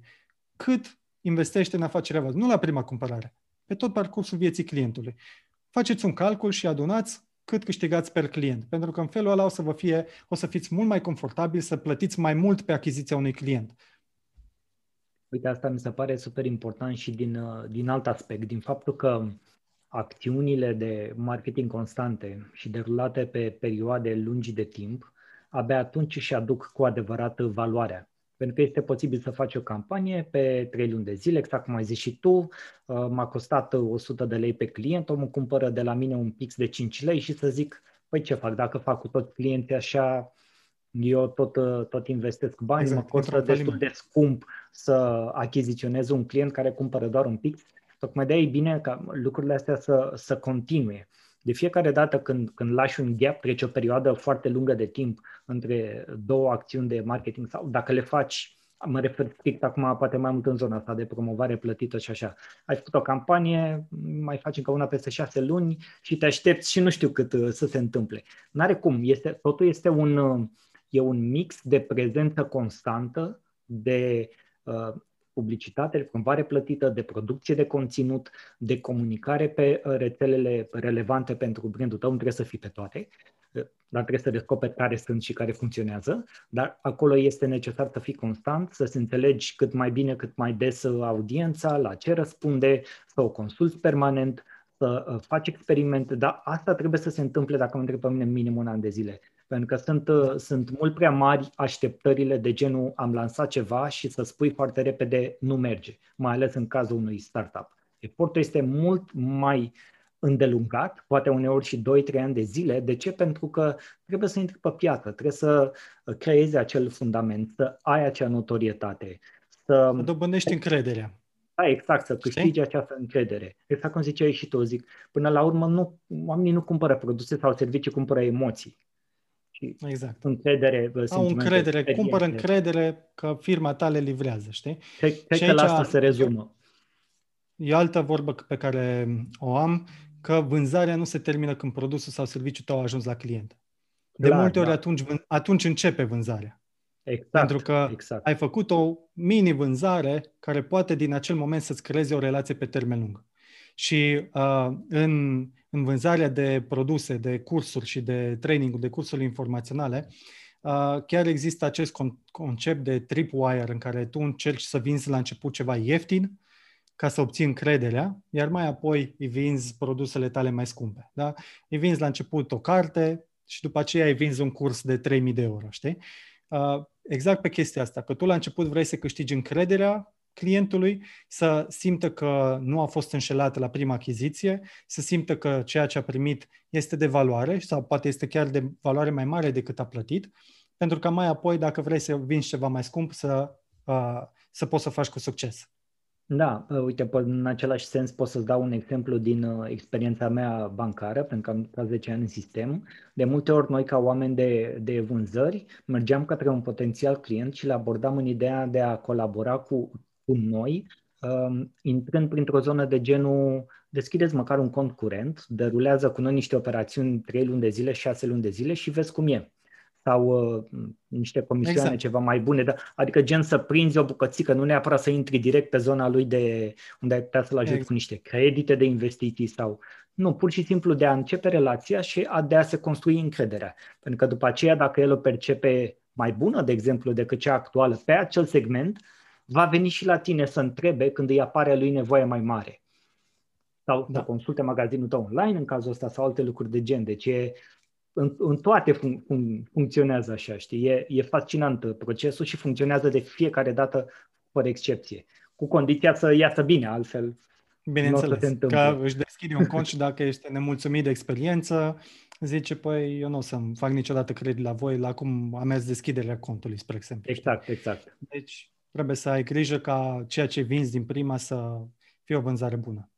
Cât investește în afacerea voastră, nu la prima cumpărare, pe tot parcursul vieții clientului. Faceți un calcul și adunați cât câștigați per client, pentru că în felul ăla o să vă fie, o să fiți mult mai confortabil să plătiți mai mult pe achiziția unui client. Uite, asta mi se pare super important și din, din alt aspect, din faptul că acțiunile de marketing constante și derulate pe perioade lungi de timp abia atunci își aduc cu adevărat valoarea. Pentru că este posibil să faci o campanie pe 3 luni de zile, exact cum ai zis și tu, uh, m-a costat 100 de lei pe client, omul cumpără de la mine un pix de 5 lei și să zic, păi ce fac, dacă fac cu toți clienții așa, eu tot, uh, tot investesc bani, exact, mă costă destul de scump să achiziționez un client care cumpără doar un pix. Tocmai de-aia e bine ca lucrurile astea să, să continue. De fiecare dată când, când lași un gap, trece o perioadă foarte lungă de timp între două acțiuni de marketing sau dacă le faci, mă refer strict acum poate mai mult în zona asta de promovare plătită și așa. Ai făcut o campanie, mai faci încă una peste șase luni și te aștepți și nu știu cât uh, să se întâmple. N-are cum, este, totul este un, uh, e un mix de prezență constantă, de uh, publicitate, de promovare plătită, de producție de conținut, de comunicare pe uh, rețelele relevante pentru brandul tău, nu trebuie să fii pe toate, dar trebuie să descoperi care sunt și care funcționează, dar acolo este necesar să fii constant, să se înțelegi cât mai bine, cât mai des audiența, la ce răspunde, să o consulți permanent, să uh, faci experimente, dar asta trebuie să se întâmple, dacă mă întreb pe mine, minim un an de zile. Pentru că sunt, uh, sunt mult prea mari așteptările de genul am lansat ceva și să spui foarte repede nu merge, mai ales în cazul unui startup. Efortul este mult mai îndelungat, poate uneori și 2-3 ani de zile. De ce? Pentru că trebuie să intri pe piață, trebuie să uh, creezi acel fundament, să ai acea notorietate. Să, să dobândești încrederea. Da, exact, să câștigi Știi? această încredere. Exact cum ziceai și tu, zic, până la urmă nu, oamenii nu cumpără produse sau servicii, cumpără emoții. Și exact. încredere, Au încredere, experiențe. cumpără încredere că firma ta le livrează, știi? Cred, cred că la asta se rezumă. E o altă vorbă pe care o am, că vânzarea nu se termină când produsul sau serviciul tău a ajuns la client. De Clar, multe ori da. atunci, atunci începe vânzarea. Exact, Pentru că exact. ai făcut o mini-vânzare care poate din acel moment să-ți creeze o relație pe termen lung. Și uh, în, în vânzarea de produse, de cursuri și de training de cursuri informaționale, uh, chiar există acest con- concept de tripwire în care tu încerci să vinzi la început ceva ieftin ca să obții încrederea, iar mai apoi îi vinzi produsele tale mai scumpe. Da? Îi vinzi la început o carte și după aceea îi vinzi un curs de 3000 de euro, știi? Uh, exact pe chestia asta, că tu la început vrei să câștigi încrederea clientului, să simtă că nu a fost înșelat la prima achiziție, să simtă că ceea ce a primit este de valoare sau poate este chiar de valoare mai mare decât a plătit, pentru că mai apoi, dacă vrei să vinzi ceva mai scump, să, uh, să poți să faci cu succes. Da, uh, uite, în același sens pot să-ți dau un exemplu din uh, experiența mea bancară, pentru că am stat 10 ani în sistem. De multe ori noi, ca oameni de, de vânzări, mergeam către un potențial client și le abordam în ideea de a colabora cu, cu noi, um, intrând printr-o zonă de genul deschideți măcar un cont curent, derulează cu noi niște operațiuni 3 luni de zile, 6 luni de zile și vezi cum e sau uh, niște comisioane exact. ceva mai bune, da? adică gen să prinzi o bucățică, nu neapărat să intri direct pe zona lui de unde ai putea să-l ajuți exact. cu niște credite de investiții sau nu, pur și simplu de a începe relația și a de a se construi încrederea. Pentru că după aceea, dacă el o percepe mai bună, de exemplu, decât cea actuală pe acel segment, va veni și la tine să întrebe când îi apare lui nevoie mai mare. Sau da. să consulte magazinul tău online în cazul ăsta sau alte lucruri de gen. Deci e în, în toate fun, fun, funcționează așa, știi? E, e fascinant procesul și funcționează de fiecare dată fără excepție. Cu condiția să iasă bine, altfel Bineînțeles, că își deschide un cont și dacă ești nemulțumit de experiență, zice, păi eu nu o să-mi fac niciodată credit la voi la cum am mers deschiderea contului, spre exemplu. Exact, exact. Deci trebuie să ai grijă ca ceea ce vinzi din prima să fie o vânzare bună.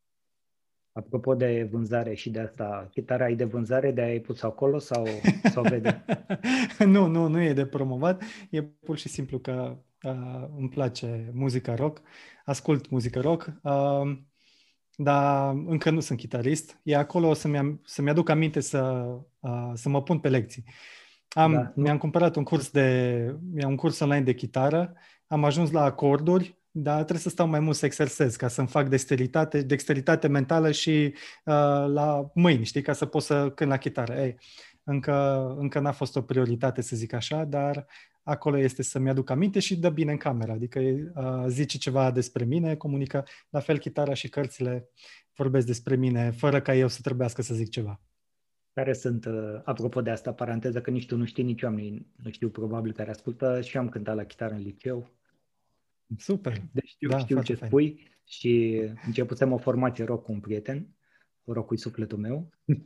Apropo de vânzare și de asta, chitara ai de vânzare, de ai pus acolo sau, sau vede? nu, nu, nu e de promovat, e pur și simplu că uh, îmi place muzica rock, ascult muzică rock, uh, dar încă nu sunt chitarist. E acolo să-mi, să-mi aduc aminte să, uh, să mă pun pe lecții. Am, da, mi-am cumpărat un curs de, mi-am un curs online de chitară, am ajuns la acorduri dar trebuie să stau mai mult să exersez ca să-mi fac dexteritate, dexteritate mentală și uh, la mâini, știi, ca să pot să cânt la chitară. Ei, încă, încă n-a fost o prioritate, să zic așa, dar acolo este să-mi aduc aminte și dă bine în cameră, adică uh, zice ceva despre mine, comunică, la fel chitara și cărțile vorbesc despre mine, fără ca eu să trebuiască să zic ceva. Care sunt, uh, apropo de asta, paranteză, că nici tu nu știi, nici eu nu știu probabil care ascultă și eu am cântat la chitară în liceu, Super. Deci știu, da, știu ce fain. spui și începusem o formație rock cu un prieten. rock cu sufletul meu.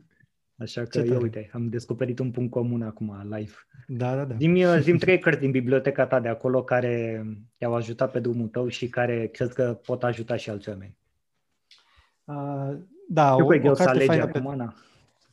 Așa că eu, uite, am descoperit un punct comun acum, live. Da, da, da. Zim, zim trei cărți din biblioteca ta de acolo care te-au ajutat pe drumul tău și care crezi că pot ajuta și alți oameni. Uh, da, Știu o, că o să alegi acum, pe...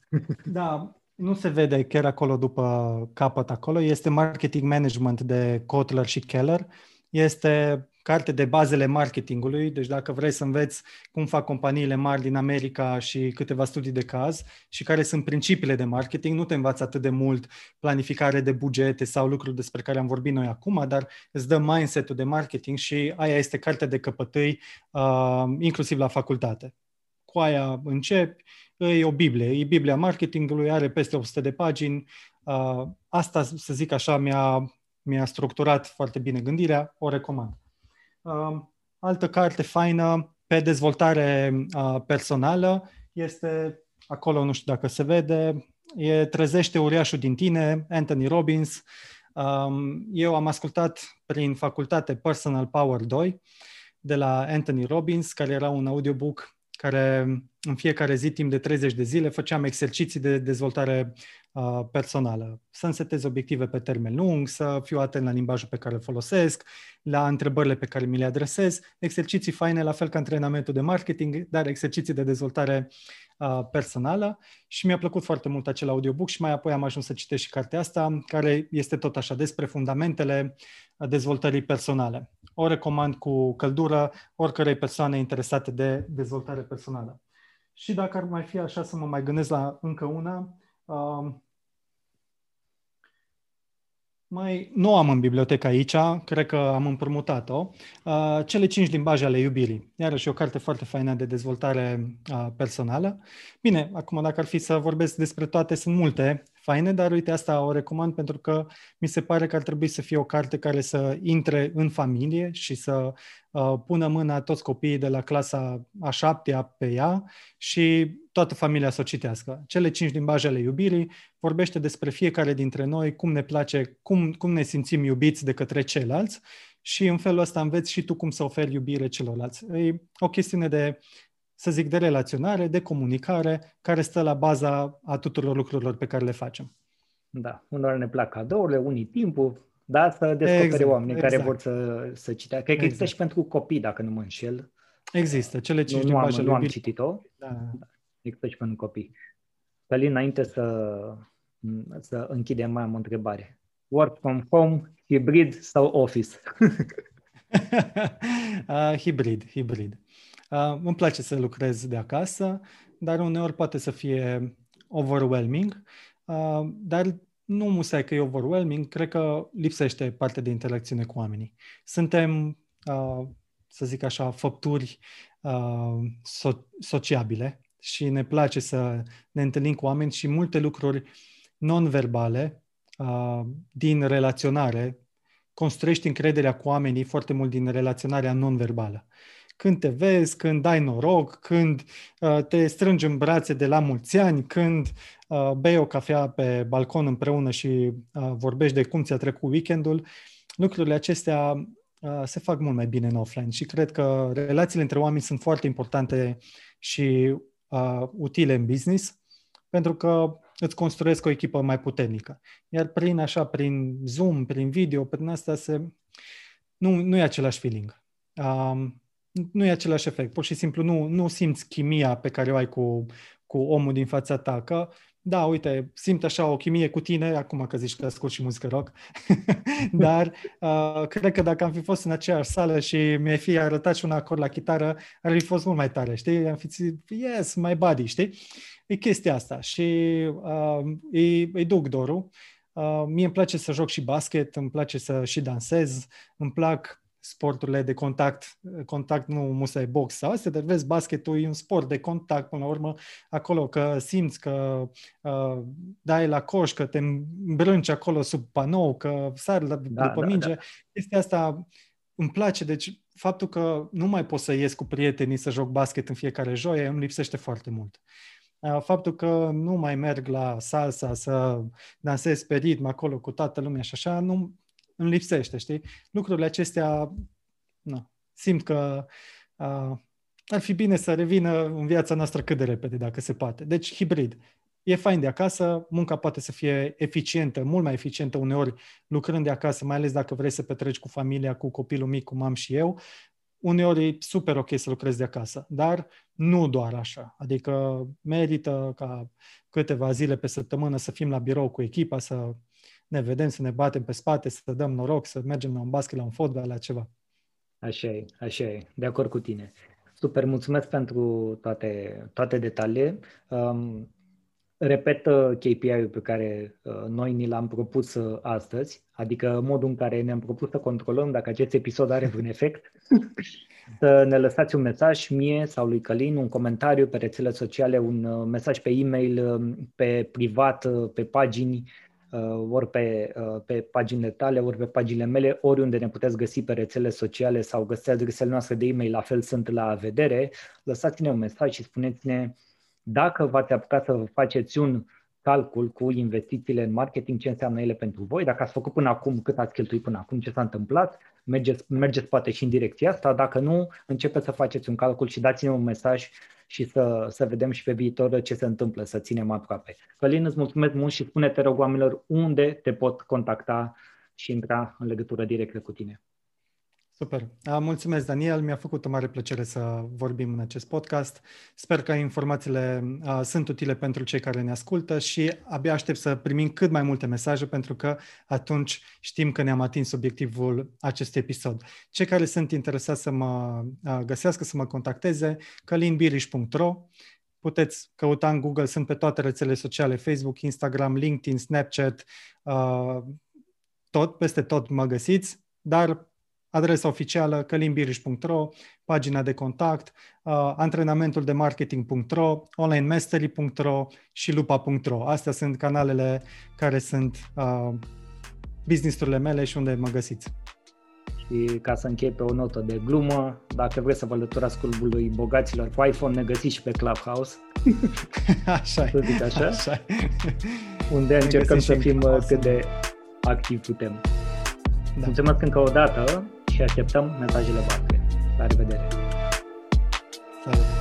Da, nu se vede chiar acolo după capăt acolo. Este Marketing Management de Kotler și Keller. Este carte de bazele marketingului, deci dacă vrei să înveți cum fac companiile mari din America și câteva studii de caz și care sunt principiile de marketing, nu te învață atât de mult planificare de bugete sau lucruri despre care am vorbit noi acum, dar îți dă mindset-ul de marketing și aia este cartea de căpătâi, uh, inclusiv la facultate. Cu aia începi, e o Biblie, e Biblia marketingului, are peste 100 de pagini. Uh, asta, să zic așa, mi-a, mi-a structurat foarte bine gândirea, o recomand. Uh, altă carte faină pe dezvoltare uh, personală este, acolo nu știu dacă se vede, e Trezește uriașul din tine, Anthony Robbins. Um, eu am ascultat prin facultate Personal Power 2 de la Anthony Robbins, care era un audiobook care în fiecare zi, timp de 30 de zile, făceam exerciții de dezvoltare uh, personală. Să-mi setez obiective pe termen lung, să fiu atent la limbajul pe care îl folosesc, la întrebările pe care mi le adresez, exerciții faine, la fel ca antrenamentul de marketing, dar exerciții de dezvoltare uh, personală și mi-a plăcut foarte mult acel audiobook și mai apoi am ajuns să citesc și cartea asta, care este tot așa despre fundamentele dezvoltării personale. O recomand cu căldură oricărei persoane interesate de dezvoltare personală. Și dacă ar mai fi așa să mă mai gândesc la încă una, uh, mai nu am în bibliotecă aici, cred că am împrumutat-o. Uh, cele cinci limbaje ale iubirii. Iarăși o carte foarte faină de dezvoltare uh, personală. Bine, acum dacă ar fi să vorbesc despre toate, sunt multe faine, dar uite, asta o recomand pentru că mi se pare că ar trebui să fie o carte care să intre în familie și să uh, pună mâna toți copiii de la clasa a șaptea pe ea și toată familia să o citească. Cele cinci limbaje ale iubirii vorbește despre fiecare dintre noi, cum ne place, cum, cum ne simțim iubiți de către ceilalți și în felul ăsta înveți și tu cum să oferi iubire celorlalți. E o chestiune de să zic, de relaționare, de comunicare, care stă la baza a tuturor lucrurilor pe care le facem. Da, unor ne plac cadourile, unii timpul, da, să descopere exact, oamenii exact. care vor să, să citească. Cred că exact. există și pentru copii, dacă nu mă înșel. Există, cele cinci nu, nu am, nu am citit-o. Da. Da. Există și pentru copii. Călin, înainte să, să închidem, mai am o întrebare. Work from home, hibrid sau office? uh, hibrid, hibrid. Uh, îmi place să lucrez de acasă, dar uneori poate să fie overwhelming, uh, dar nu musai că e overwhelming, cred că lipsește partea de interacțiune cu oamenii. Suntem, uh, să zic așa, făpturi uh, so- sociabile și ne place să ne întâlnim cu oameni și multe lucruri non-verbale uh, din relaționare. Construiești încrederea cu oamenii foarte mult din relaționarea non-verbală. Când te vezi, când dai noroc, când uh, te strângi în brațe de la mulți ani, când uh, bei o cafea pe balcon împreună și uh, vorbești de cum ți-a trecut weekendul, lucrurile acestea uh, se fac mult mai bine în offline. Și cred că relațiile între oameni sunt foarte importante și uh, utile în business pentru că îți construiesc o echipă mai puternică. Iar prin așa, prin Zoom, prin video, prin asta se... Nu, nu e același feeling. Um, nu e același efect. Pur și simplu nu, nu simți chimia pe care o ai cu, cu omul din fața ta. Că, da, uite, simt așa o chimie cu tine, acum că zici că ascult și muzică rock, dar uh, cred că dacă am fi fost în aceeași sală și mi-ai fi arătat și un acord la chitară, ar fi fost mult mai tare, știi? Am fi zis, yes, my body, știi? E chestia asta și uh, îi, îi duc dorul. Uh, mie îmi place să joc și basket, îmi place să și dansez, îmi plac sporturile de contact, contact nu musai box sau astea, dar vezi, basketul e un sport de contact până la urmă, acolo că simți că uh, dai la coș, că te îmbrânci acolo sub panou, că sari la, da, după da, minge. Da. Chestia asta îmi place, deci faptul că nu mai pot să ies cu prietenii să joc basket în fiecare joie îmi lipsește foarte mult. Uh, faptul că nu mai merg la salsa să dansez pe ritm acolo cu toată lumea și așa, nu, îmi lipsește, știi? Lucrurile acestea, nu, simt că uh, ar fi bine să revină în viața noastră cât de repede, dacă se poate. Deci, hibrid. E fain de acasă, munca poate să fie eficientă, mult mai eficientă uneori lucrând de acasă, mai ales dacă vrei să petreci cu familia, cu copilul mic, cum am și eu. Uneori e super ok să lucrezi de acasă, dar nu doar așa. Adică merită ca câteva zile pe săptămână să fim la birou cu echipa, să ne vedem, să ne batem pe spate, să dăm noroc, să mergem la un basket, la un fotbal, la ceva. Așa e, așa e, de acord cu tine. Super, mulțumesc pentru toate, toate detaliile. Um, repet uh, KPI-ul pe care uh, noi ni l-am propus uh, astăzi, adică modul în care ne-am propus să controlăm dacă acest episod are un efect, să ne lăsați un mesaj mie sau lui Călin, un comentariu pe rețele sociale, un mesaj pe e-mail, um, pe privat, pe pagini, ori pe, pe paginile tale, ori pe paginile mele, oriunde ne puteți găsi pe rețele sociale sau găsiți adresele noastre de e-mail, la fel sunt la vedere, lăsați-ne un mesaj și spuneți-ne dacă v-ați apucat să faceți un calcul cu investițiile în marketing, ce înseamnă ele pentru voi, dacă ați făcut până acum, cât ați cheltuit până acum, ce s-a întâmplat, mergeți, mergeți poate și în direcția asta, dacă nu, începeți să faceți un calcul și dați-ne un mesaj și să, să vedem și pe viitor ce se întâmplă, să ținem aproape. Călin, îți mulțumesc mult și spune-te, rog, oamenilor, unde te pot contacta și intra în legătură directă cu tine. Super. Mulțumesc, Daniel. Mi-a făcut o mare plăcere să vorbim în acest podcast. Sper că informațiile uh, sunt utile pentru cei care ne ascultă și abia aștept să primim cât mai multe mesaje pentru că atunci știm că ne-am atins obiectivul acestui episod. Cei care sunt interesați să mă uh, găsească, să mă contacteze, călinbiriș.ro Puteți căuta în Google, sunt pe toate rețelele sociale, Facebook, Instagram, LinkedIn, Snapchat, uh, tot, peste tot mă găsiți, dar adresa oficială călimbiriș.ro, pagina de contact, uh, antrenamentul de marketing.ro, onlinemastery.ro și lupa.ro. Astea sunt canalele care sunt uh, business-urile mele și unde mă găsiți. Și ca să închei pe o notă de glumă, dacă vreți să vă alăturați clubului bogaților cu iPhone, ne găsiți și pe Clubhouse. așa Să zic așa. așa. Unde ne încercăm să fim cât de activi putem. Da. Mulțumesc încă o dată și așteptăm mesajele voastre. La revedere! Salut!